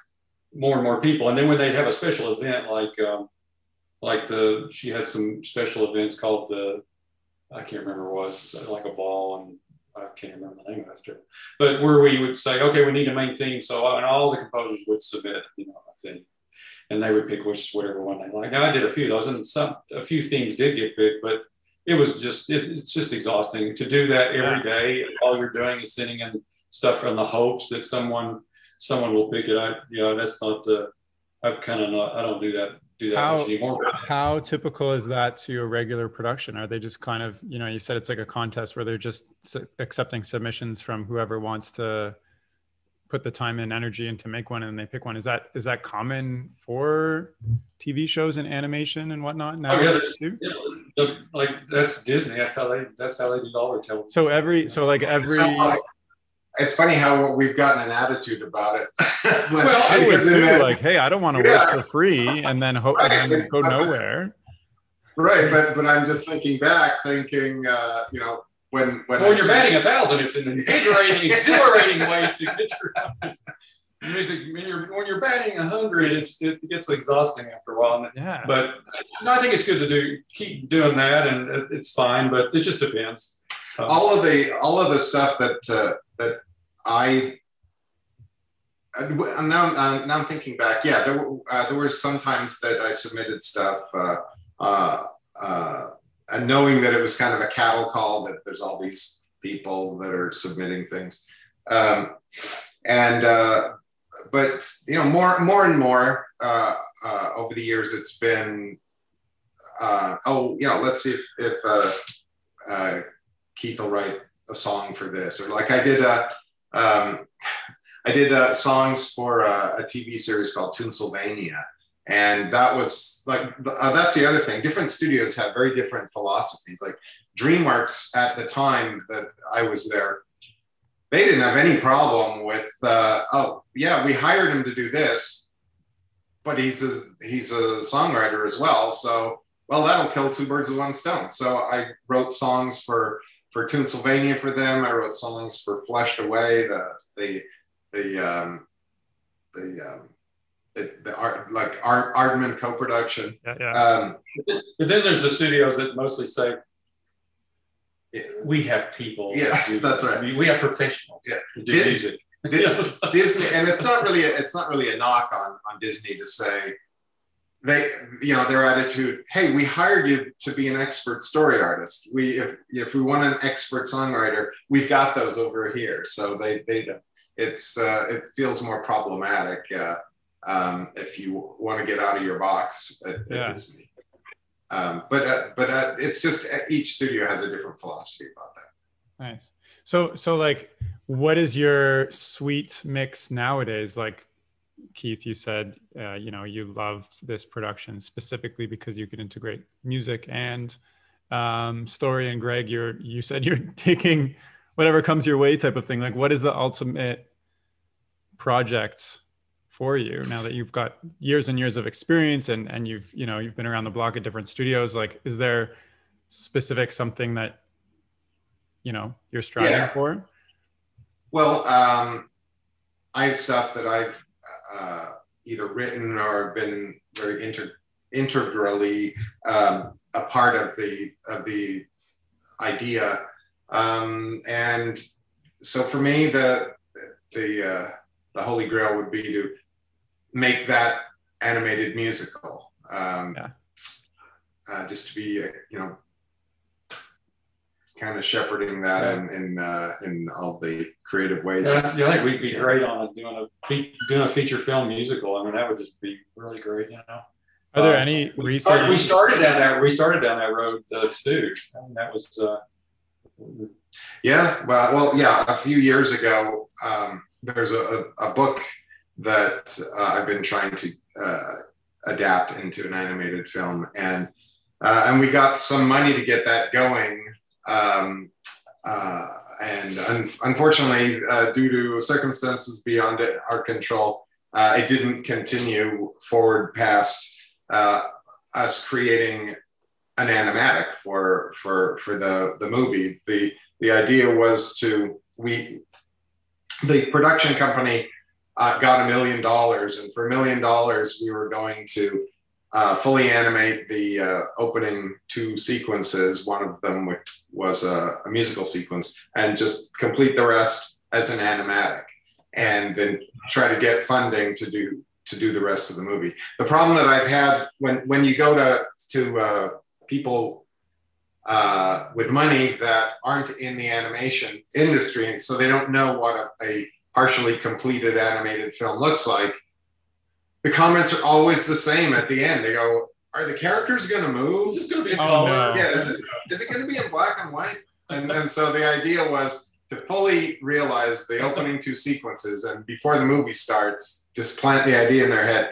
more and more people. And then when they'd have a special event like, um, like the she had some special events called the I can't remember what it was like a ball and I can't remember the name of that but where we would say, okay, we need a main theme. So, and all the composers would submit, you know, a theme, and they would pick which whatever one they like. Now, I did a few of those, and some a few themes did get picked, but it was just it, it's just exhausting to do that every day. All you're doing is sending in stuff in the hopes that someone someone will pick it. I, you know, that's not the. I've kind of not. I don't do that do that how, much anymore. How typical is that to a regular production? Are they just kind of, you know, you said it's like a contest where they're just su- accepting submissions from whoever wants to put the time and energy into make one and they pick one. Is that is that common for TV shows and animation and whatnot now? Oh, yeah, too? Yeah, like that's Disney. That's how they that's how they do all their television. So every so like every it's funny how we've gotten an attitude about it. when, well, I would too, like, hey, I don't want to yeah. work for free and then hope right. and then go nowhere. Right, but but I'm just thinking back, thinking, uh, you know, when when, when you're batting a thousand, it's an invigorating, exhilarating way to get your music. When you're when you're batting a hundred, it's it gets exhausting after a while. Yeah. But I think it's good to do keep doing that, and it's fine. But it just depends. Um, all of the all of the stuff that uh, that I now, uh, now I'm thinking back. Yeah, there, uh, there were some times that I submitted stuff, uh, uh, uh, and knowing that it was kind of a cattle call. That there's all these people that are submitting things, um, and uh, but you know more more and more over the years, it's been oh, you know, let's see if, if Keith will write a song for this, or like I did. Uh, um, I did uh, songs for uh, a TV series called Toonsylvania, and that was like uh, that's the other thing. Different studios have very different philosophies. Like DreamWorks at the time that I was there, they didn't have any problem with. Uh, oh yeah, we hired him to do this, but he's a he's a songwriter as well. So well, that'll kill two birds with one stone. So I wrote songs for for Toonsylvania for them. I wrote songs for Flushed Away, the the the um, the um, the, the art like art Aardman co-production. Yeah, yeah. Um, But then there's the studios that mostly say, we have people. that Yeah, do- that's right. I mean, we have professionals Yeah. who do Did- music. did- Disney, and it's not really a, it's not really a knock on on Disney to say they you know their attitude. Hey, we hired you to be an expert story artist. We if if we want an expert songwriter, we've got those over here. So they they it's uh, it feels more problematic uh, um, if you want to get out of your box at, at Yeah. Disney. Um, but uh, but uh, it's just uh, each studio has a different philosophy about that. Nice. So so like what is your sweet mix nowadays? Like Keith, you said uh, you know you loved this production specifically because you could integrate music and um, story. And Greg, you're you said you're taking whatever comes your way type of thing. Like what is the ultimate project for you now that you've got years and years of experience and and you've you know you've been around the block at different studios? Like is there specific something that you know you're striving Yeah. for? Well, um, I have stuff that I've uh, either written or been very inter- integrally um, a part of the of the idea, um, and so for me, the the uh, the holy grail would be to make that animated musical. Um, Yeah. uh, just to be, uh, you know, kind of shepherding that Yeah. in in, uh, in all the creative ways. Yeah, yeah, I think we'd be great on a, doing a fe- doing a feature film musical. I mean, that would just be really great. You know. Are there Uh, any We started, we started down that. We started down that road uh, too. And that was. Uh, Yeah, well, well, yeah. A few years ago, um, there's a, a, a book that uh, I've been trying to uh, adapt into an animated film, and uh, and we got some money to get that going. Um, uh, and un- unfortunately, uh, due to circumstances beyond our control, uh, it didn't continue forward past uh, us creating an animatic for for for the the movie. The the idea was to we the production company uh, got a million dollars and for a million dollars we were going to uh, fully animate the uh, opening two sequences one of them which was a, a musical sequence and just complete the rest as an animatic and then try to get funding to do to do the rest of the movie the problem that i've had when when you go to to uh, people uh, with money that aren't in the animation industry, so they don't know what a, a partially completed animated film looks like. The comments are always the same at the end. They go, "Are the characters going to move? this is going to be Oh, color. no. Yeah, is it, is it going to be in black and white?" And, and so the idea was to fully realize the opening two sequences, and before the movie starts, just plant the idea in their head.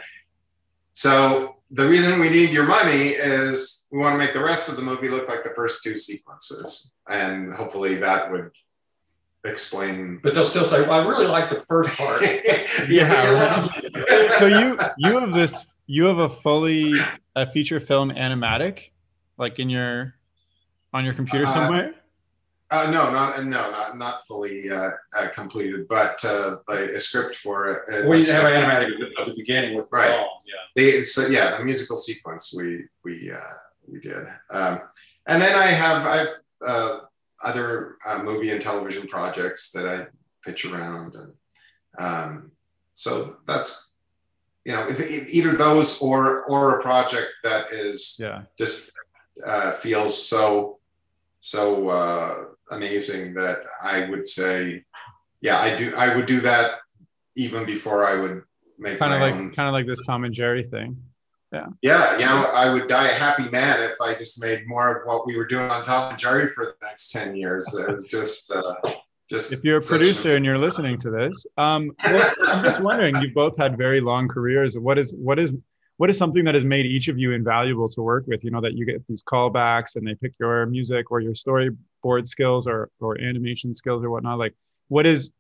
So the reason we need your money is we want to make the rest of the movie look like the first two sequences, and hopefully that would explain. But they'll still say, well, "I really like the first part." Yeah, so you you have this you have a fully a feature film animatic like in your on your computer Uh, somewhere Uh, no, not no, not not fully uh, uh, completed, but uh, like a script for it. we have an animatic at the- at the beginning with the Right. song. Yeah. the so yeah the musical sequence we we uh, we did um, and then i have i've uh, other uh, movie and television projects that i pitch around and um, so that's you know either those or or a project that is yeah. just uh, feels so so uh, amazing that i would say yeah i do i would do that even before i would make kind of like own kind of like this tom and jerry thing Yeah. Yeah. You know, I would die a happy man if I just made more of what we were doing on Tom and Jerry for the next 10 years. It was just, uh, just if you're a producer and you're listening to this, um, well, I'm just wondering, you both had very long careers. What is, what is, what is something that has made each of you invaluable to work with? You know, that you get these callbacks and they pick your music or your storyboard skills or, or animation skills or whatnot. Like, what is,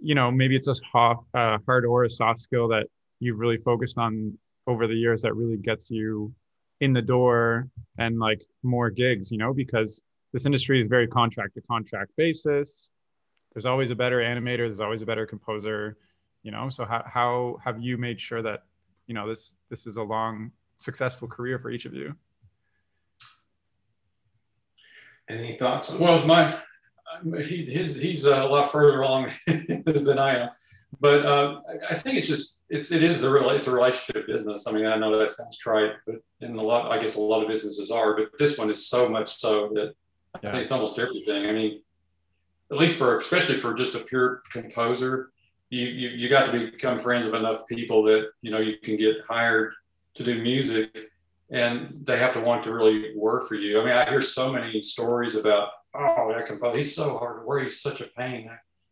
you know, maybe it's a uh, hard or a soft skill that you've really focused on over the years that really gets you in the door and like more gigs, you know, because this industry is very contract to contract basis. There's always a better animator, there's always a better composer, you know. So how, how have you made sure that, you know, this this is a long, successful career for each of you? Any thoughts? well, my he's he's he's uh, a lot further along than I am but uh, I think it's just it's it is a real it's a relationship business. I mean, I know that sounds trite, but in a lot, I guess a lot of businesses are, but this one is so much so that yeah. I think it's almost everything. I mean, at least for especially for just a pure composer, you you, you got to become friends with enough people that you know you can get hired to do music, and they have to want to really work for you. I mean, I hear so many stories about oh that composer he's so hard to work, he's such a pain.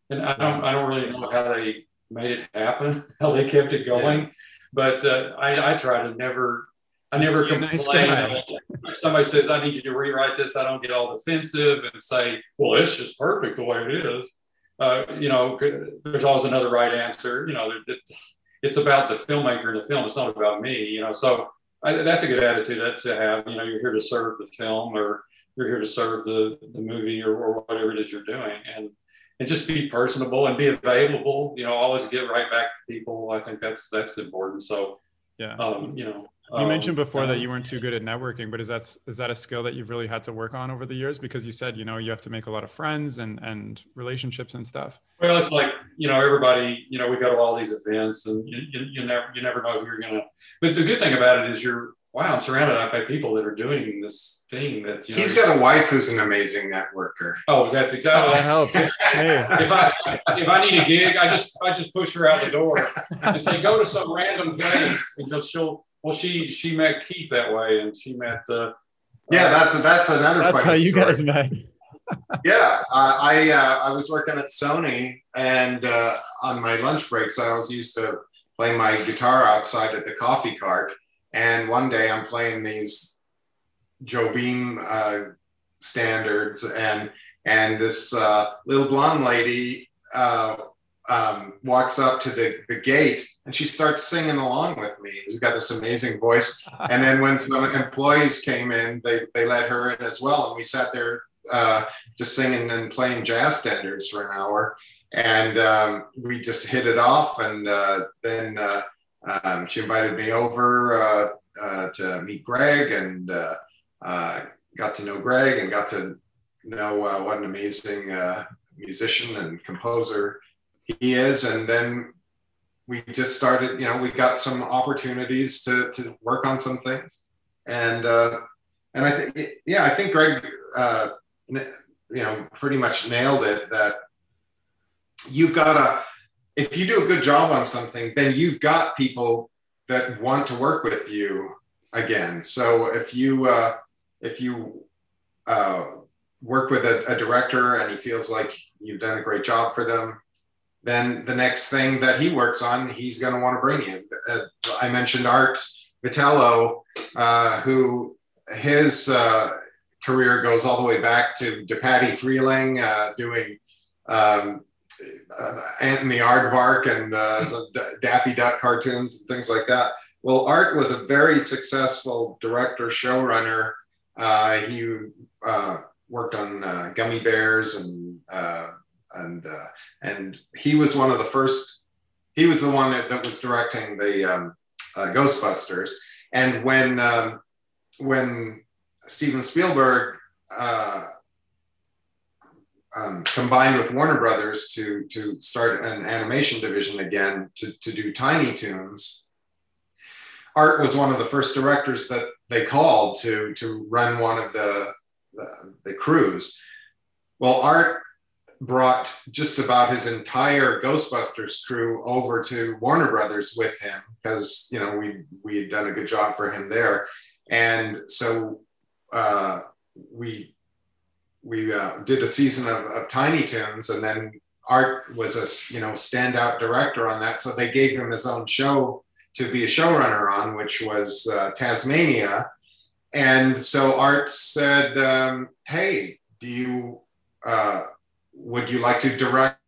And I don't, I don't really know how they made it happen, how they kept it going. But uh, I, I try to never, I never complain. Nice if somebody says, I need you to rewrite this, I don't get all defensive and say, well, it's just perfect the way it is. Uh, you know, there's always another right answer. You know, it's, it's about the filmmaker and the film. It's not about me, you know. So I, that's a good attitude to have. You know, you're here to serve the film or you're here to serve the, the movie or, or whatever it is you're doing. And and just be personable and be available. You know, always get right back to people. I think that's that's important. So, yeah, um, you know. You um, mentioned before um, that you weren't too good at networking, but is that is that a skill that you've really had to work on over the years? Because you said you know you have to make a lot of friends and and relationships and stuff. Well, it's like you know everybody. You know we go to all these events, and you, you, you never you never know who you're gonna. But the good thing about it is you're wow, I'm surrounded by people that are doing this thing that you know, he's got a wife who's an amazing networker. Oh, that's exactly. help. hey. If I if I need a gig, I just I just push her out the door and say go to some random place because she'll well she she met Keith that way and she met. Uh, yeah, that's that's another. That's how you story. guys met. yeah, uh, I uh, I was working at Sony and uh, on my lunch breaks I was used to play my guitar outside at the coffee cart and one day I'm playing these Jobim uh, standards, and and this uh, little blonde lady uh, um, walks up to the, the gate and she starts singing along with me. She's got this amazing voice. And then when some employees came in, they, they let her in as well. And we sat there uh, just singing and playing jazz standards for an hour. And um, we just hit it off. And uh, then uh, um, she invited me over uh, uh, to meet Greg and uh, uh, got to know Greg and got to know uh, what an amazing musician and composer he is. And then we just started, you know, we got some opportunities to, to work on some things. And, and I think, yeah, I think Greg, you know, pretty much nailed it that you've got to, if you do a good job on something, then you've got people that want to work with you again. So if you uh, if you uh, work with a, a, director and he feels like you've done a great job for them, then the next thing that he works on, he's going to want to bring you. Uh, I mentioned Art Vitello, uh, who his uh, career goes all the way back to, to DePatie-Freleng uh, doing um, uh, Ant and the Aardvark and uh, Daffy Duck cartoons and things like that. Well, Art was a very successful director, showrunner. Uh, he uh, worked on uh, Gummy Bears and uh, and uh, and he was one of the first. He was the one that, that was directing the um, Ghostbusters. And when um, when Steven Spielberg um, combined with Warner Brothers to, to start an animation division again to, to do Tiny Toons. Art was one of the first directors that they called to, to run one of the, the, the crews. Well, Art brought just about his entire Ghostbusters crew over to Warner Brothers with him because you know we we had done a good job for him there, and so uh, we we uh, did a season of, of Tiny Toons, and then Art was a you know standout director on that, so they gave him his own show to be a showrunner on, which was uh, Taz-Mania, and so Art said, um, "Hey, do you?" Uh, would you like to direct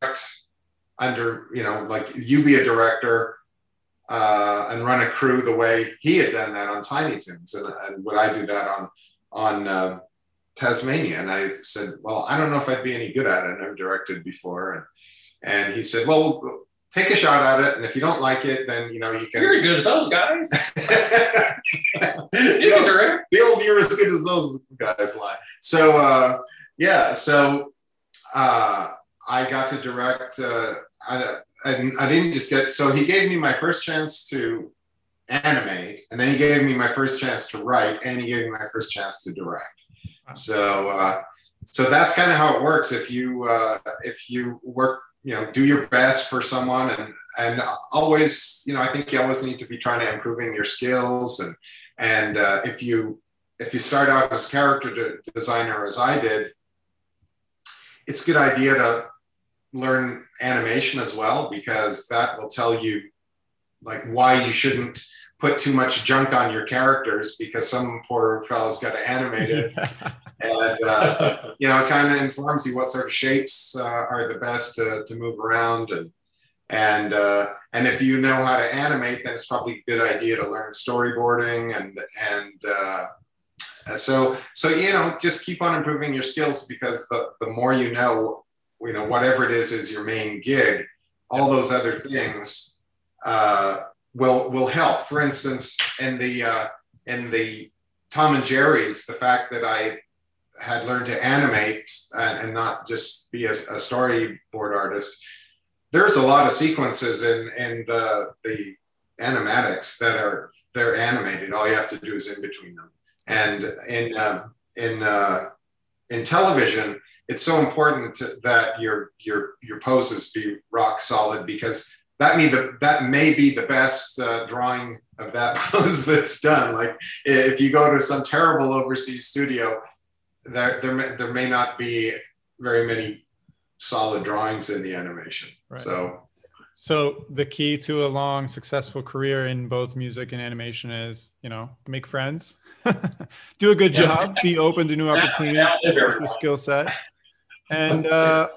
under, you know, like you be a director uh, and run a crew the way he had done that on Tiny Toons? And, and would I do that on, on Taz-Mania? And I said, well, I don't know if I'd be any good at it. I've never directed before. And, and he said, well, take a shot at it. And if you don't like it, then, you know, you can. You're good at those guys. you can direct. The old you're as good as those guys lie. So, uh, yeah. So uh, I got to direct. Uh, I, I, I didn't just get so he gave me my first chance to animate, and then he gave me my first chance to write, and he gave me my first chance to direct. So uh, so that's kind of how it works. If you uh, if you work, you know, do your best for someone, and and always, you know, I think you always need to be trying to improving your skills, and and uh, if you if you start out as character de- designer as I did, it's a good idea to learn animation as well because that will tell you like why you shouldn't put too much junk on your characters because some poor fella's got to animate it. And uh, you know it kind of informs you what sort of shapes uh, are the best to, to move around and and uh, and if you know how to animate then it's probably a good idea to learn storyboarding and and uh, so so you know just keep on improving your skills because the, the more you know you know whatever it is is your main gig all those other things uh, will will help. For instance in the uh, in the tom and jerry's the fact that i had learned to animate and, and not just be a, a storyboard artist there's a lot of sequences in in the the animatics that are they're animated. All you have to do is in between them. And in uh, in uh, in television, it's so important that your your your poses be rock solid because that may the that may be the best uh, drawing of that pose that's done. Like if you go to some terrible overseas studio, there there may, there may not be very many solid drawings in the animation. Right. So. So the key to a long, successful career in both music and animation is, you know, make friends, do a good job, be open to new opportunities, your skill set, and uh,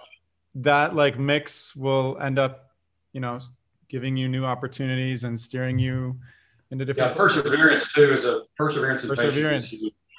that like mix will end up, you know, giving you new opportunities and steering you into different. Yeah, perseverance too is a perseverance. perseverance.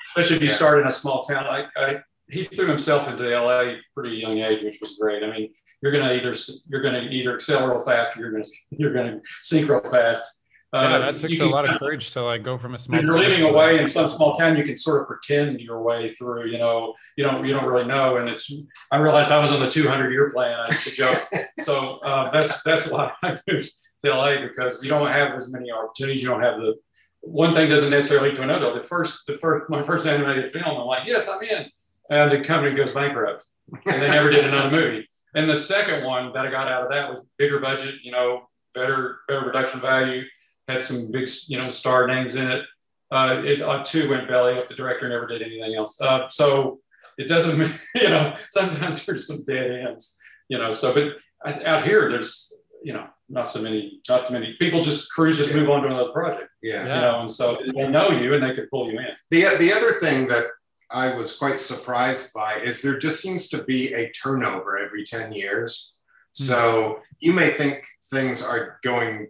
Especially if you start in a small town. I, I he threw himself into LA pretty young age, which was great. I mean, you're gonna either you're gonna either excel real fast or you're gonna you're gonna sink real fast yeah, uh, that takes a lot of courage to like go from a small. You're living away in some small town. You can sort of pretend your way through. You know, you don't you don't really know. And it's. I realized I was on the 200 year plan. It's a joke. so uh, that's that's why I moved to LA because you don't have as many opportunities. You don't have the one thing doesn't necessarily lead to another. The first the first my first animated film. I'm like, yes, I'm in. And the company goes bankrupt, and they never did another movie. And the second one that I got out of that was bigger budget. You know, better better production value had some big, you know, star names in it. Uh, it uh, too went belly up. The director never did anything else. Uh, so it doesn't, you know, sometimes there's some dead ends, you know. So, but out here, there's, you know, not so many, not so many people. Just crews just move on to another project. Yeah, you know, and so they know you and they could pull you in. The the other thing that I was quite surprised by is there just seems to be a turnover every ten years. Mm-hmm. So you may think things are going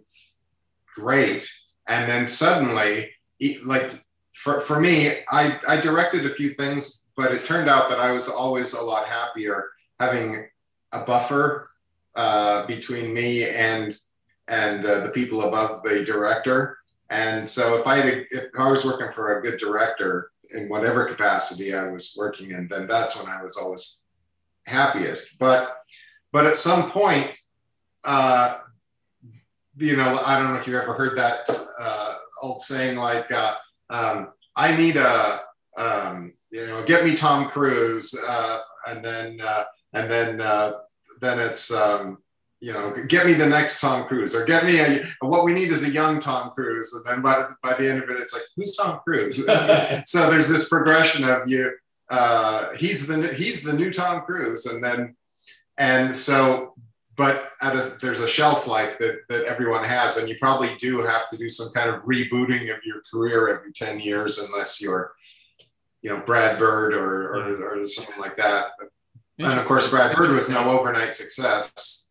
great. And then suddenly, like for, for me, I, I directed a few things, but it turned out that I was always a lot happier having a buffer uh, between me and and uh, the people above the director. And so if I had, if I was working for a good director in whatever capacity I was working in, then that's when I was always happiest. But but at some point, uh, you know, I don't know if you've ever heard that uh, old saying like, uh, um, "I need a, um, you know, get me Tom Cruise," uh, and then uh, and then uh, then it's um, you know get me the next Tom Cruise or get me a what we need is a young Tom Cruise, and then by by the end of it, it's like who's Tom Cruise? so there's this progression of you. Uh, he's the he's the new Tom Cruise, and then and so but at a, there's a shelf life that, that everyone has and you probably do have to do some kind of rebooting of your career every 10 years unless you're you know brad bird or, or, or something like that. And of course brad bird was no overnight success.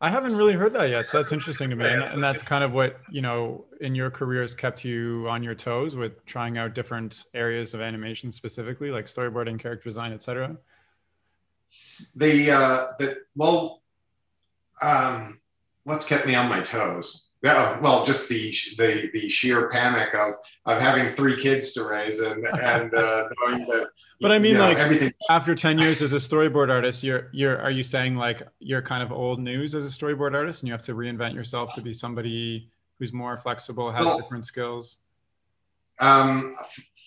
I haven't really heard that yet so that's interesting to me and, and that's kind of what you know in your career has kept you on your toes with trying out different areas of animation specifically like storyboarding character design etc the uh the well um, what's kept me on my toes? Yeah, well, just the the the sheer panic of of having three kids to raise and and uh, knowing that. But I mean, you know, like everything. After ten years as a storyboard artist, you're you're are you saying like you're kind of old news as a storyboard artist, and you have to reinvent yourself to be somebody who's more flexible, has well, different skills? Um,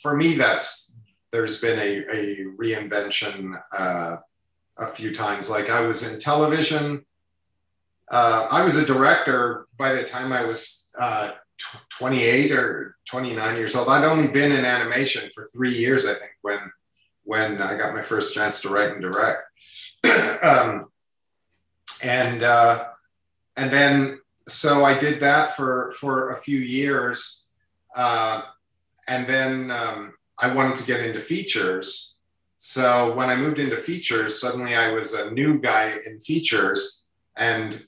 for me, that's there's been a a reinvention uh, a few times. Like I was in television uh, I was a director by the time I was uh, 28 or 29 years old. I'd only been in animation for three years, I think, when when I got my first chance to write and direct. um, and uh, and then so I did that for for a few years, uh, and then um, I wanted to get into features. So when I moved into features, suddenly I was a new guy in features, and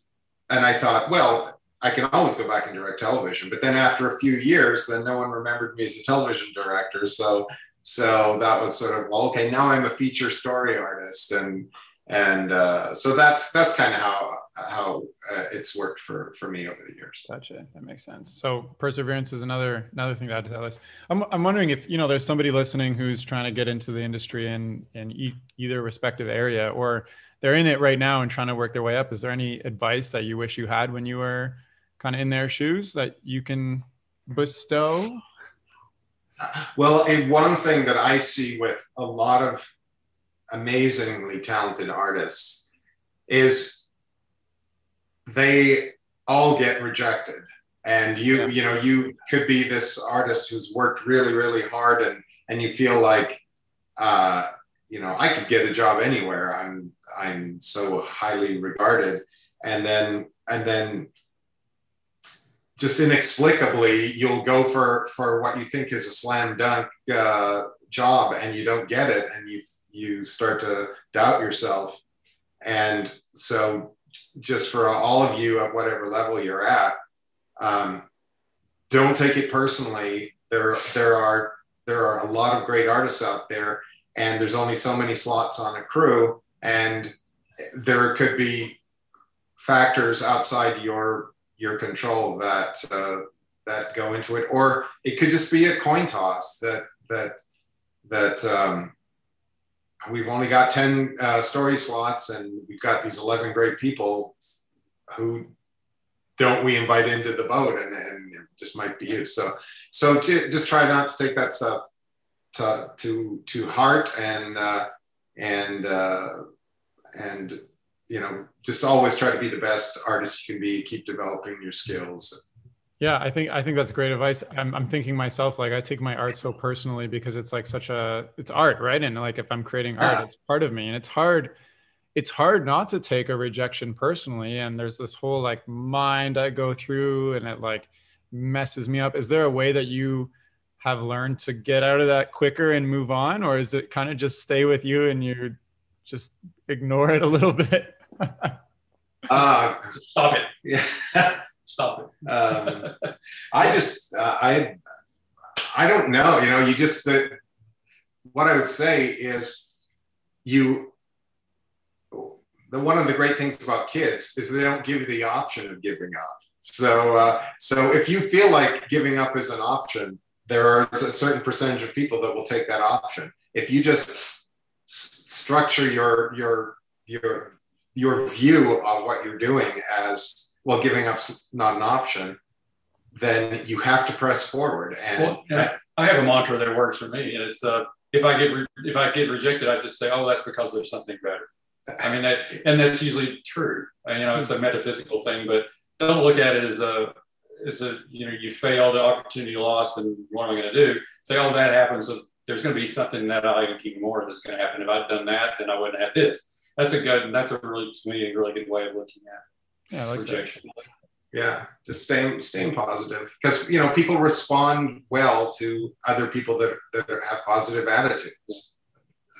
and I thought, well, I can always go back and direct television. But then after a few years, then no one remembered me as a television director. So so that was sort of well, okay. Now I'm a feature story artist, and and uh, so that's that's kind of how how uh, it's worked for for me over the years. Gotcha. That makes sense. So perseverance is another another thing to add to that list. I'm I'm wondering if you know there's somebody listening who's trying to get into the industry in in either respective area or they're in it right now and trying to work their way up. Is there any advice that you wish you had when you were kind of in their shoes that you can bestow? Well, a one thing that I see with a lot of amazingly talented artists is they all get rejected. And you, yeah. you know, you could be this artist who's worked really, really hard and and you feel like uh, you know I could get a job anywhere. I'm I'm so highly regarded, and then and then just inexplicably you'll go for for what you think is a slam dunk uh, job and you don't get it and you you start to doubt yourself. And so just for all of you at whatever level you're at um, don't take it personally. There there are there are a lot of great artists out there and there's only so many slots on a crew and there could be factors outside your your control that uh, that go into it or it could just be a coin toss that that that um, we've only got 10 uh, story slots and we've got these 11 great people who don't we invite into the boat and, and it just might be you. So so just try not to take that stuff to to to heart and uh, and uh, and you know just always try to be the best artist you can be. Keep developing your skills. Yeah, I think I think that's great advice. I'm I'm thinking myself like I take my art so personally because it's like such a it's art, right? And like if I'm creating art, it's part of me, and it's hard. It's hard not to take a rejection personally, and there's this whole like mind I go through, and it like messes me up. Is there a way that you have learned to get out of that quicker and move on? Or is it kind of just stay with you and you just ignore it a little bit? Uh, stop it. yeah. Stop it. Um, i just uh, i i don't know you know you just the, what i would say is you the one of the great things about kids is they don't give you the option of giving up. So uh, so if you feel like giving up is an option there are a certain percentage of people that will take that option. If you just s- structure your your your your view of what you're doing as well, giving up's not an option, then you have to press forward. And well, that, I have a mantra that works for me, and it's uh, if I get re- if I get rejected, I just say, "Oh, that's because there's something better." I mean, that, and that's usually true. You know, it's a metaphysical thing, but don't look at it as a, as a, you know, you failed, opportunity lost, and what am I going to do? Say, oh, that happens. So there's going to be something that I can keep more that's going to happen. If I'd done that, then I wouldn't have this. That's a good, that's a really, to me, a really good way of looking at yeah, like rejection. That. Yeah, just staying staying positive because you know people respond well to other people that that have positive attitudes.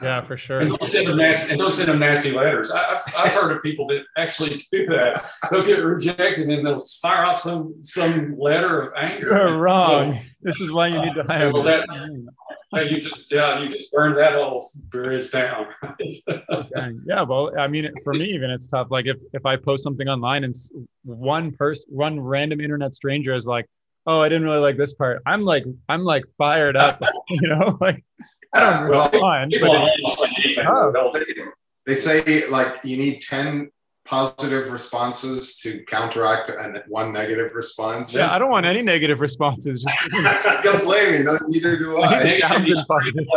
Yeah, for sure. And don't send them nasty, and don't send them nasty letters. I, have I've heard of people that actually do that. They'll get rejected and they'll fire off some some letter of anger. You're wrong. Well, this is why you need to uh, hire. Well, that, you just yeah, you just burned that whole bridge down. yeah, well, I mean, for me even it's tough. Like if if I post something online and one person, one random internet stranger is like, "Oh, I didn't really like this part," I'm like, I'm like fired up, you know, like I don't well, respond. But oh. they say like you need ten positive responses to counteract one negative response. Yeah, I don't want any negative responses. don't blame me. No, neither do I. Negativity,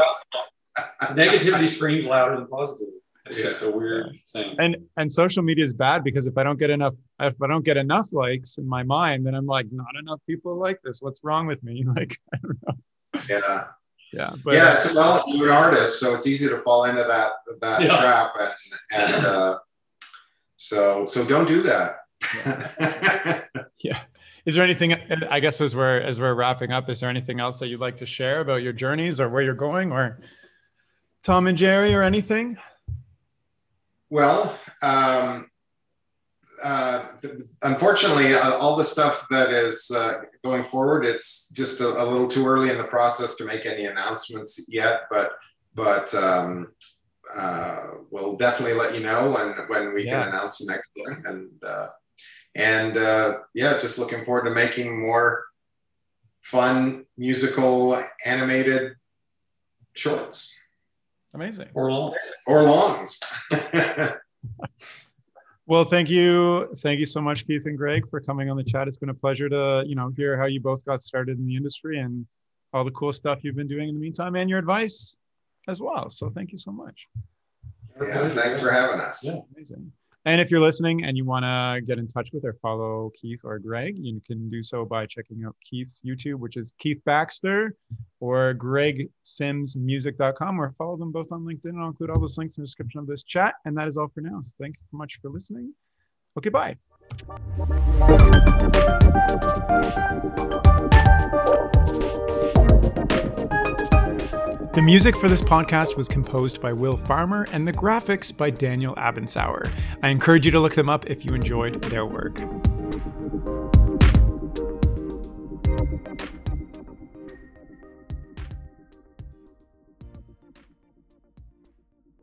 Negativity screams louder than positivity. It's yeah. just a weird thing. And and social media is bad because if I don't get enough if I don't get enough likes in my mind, then I'm like, not enough people like this. What's wrong with me? Like I don't know. Yeah. Yeah. But yeah, it's well, you're an artist, so it's easy to fall into that that yeah. trap and and uh, so so don't do that. yeah. yeah. Is there anything? I guess as we're as we're wrapping up, is there anything else that you'd like to share about your journeys or where you're going, or Tom and Jerry, or anything? Well, um, uh, unfortunately, uh, all the stuff that is uh, going forward, it's just a, a, little too early in the process to make any announcements yet. But but um, uh, we'll definitely let you know when when we yeah. can announce the next thing. And uh, and uh, yeah, just looking forward to making more fun musical animated shorts. Amazing. Or longs. Or longs. well, thank you, thank you so much, Keith and Greg, for coming on the chat. It's been a pleasure to you know hear how you both got started in the industry and all the cool stuff you've been doing in the meantime and your advice as well. So thank you so much. Yeah, thanks for having us. Yeah, amazing. And if you're listening and you want to get in touch with or follow Keith or Greg, you can do so by checking out Keith's YouTube, which is Keith Baxter, or gregsimsmusic.com, or follow them both on LinkedIn. I'll include all those links in the description of this chat. And that is all for now. So thank you so much for listening. Okay, bye. The music for this podcast was composed by Will Farmer and the graphics by Daniel Abensauer. I encourage you to look them up if you enjoyed their work.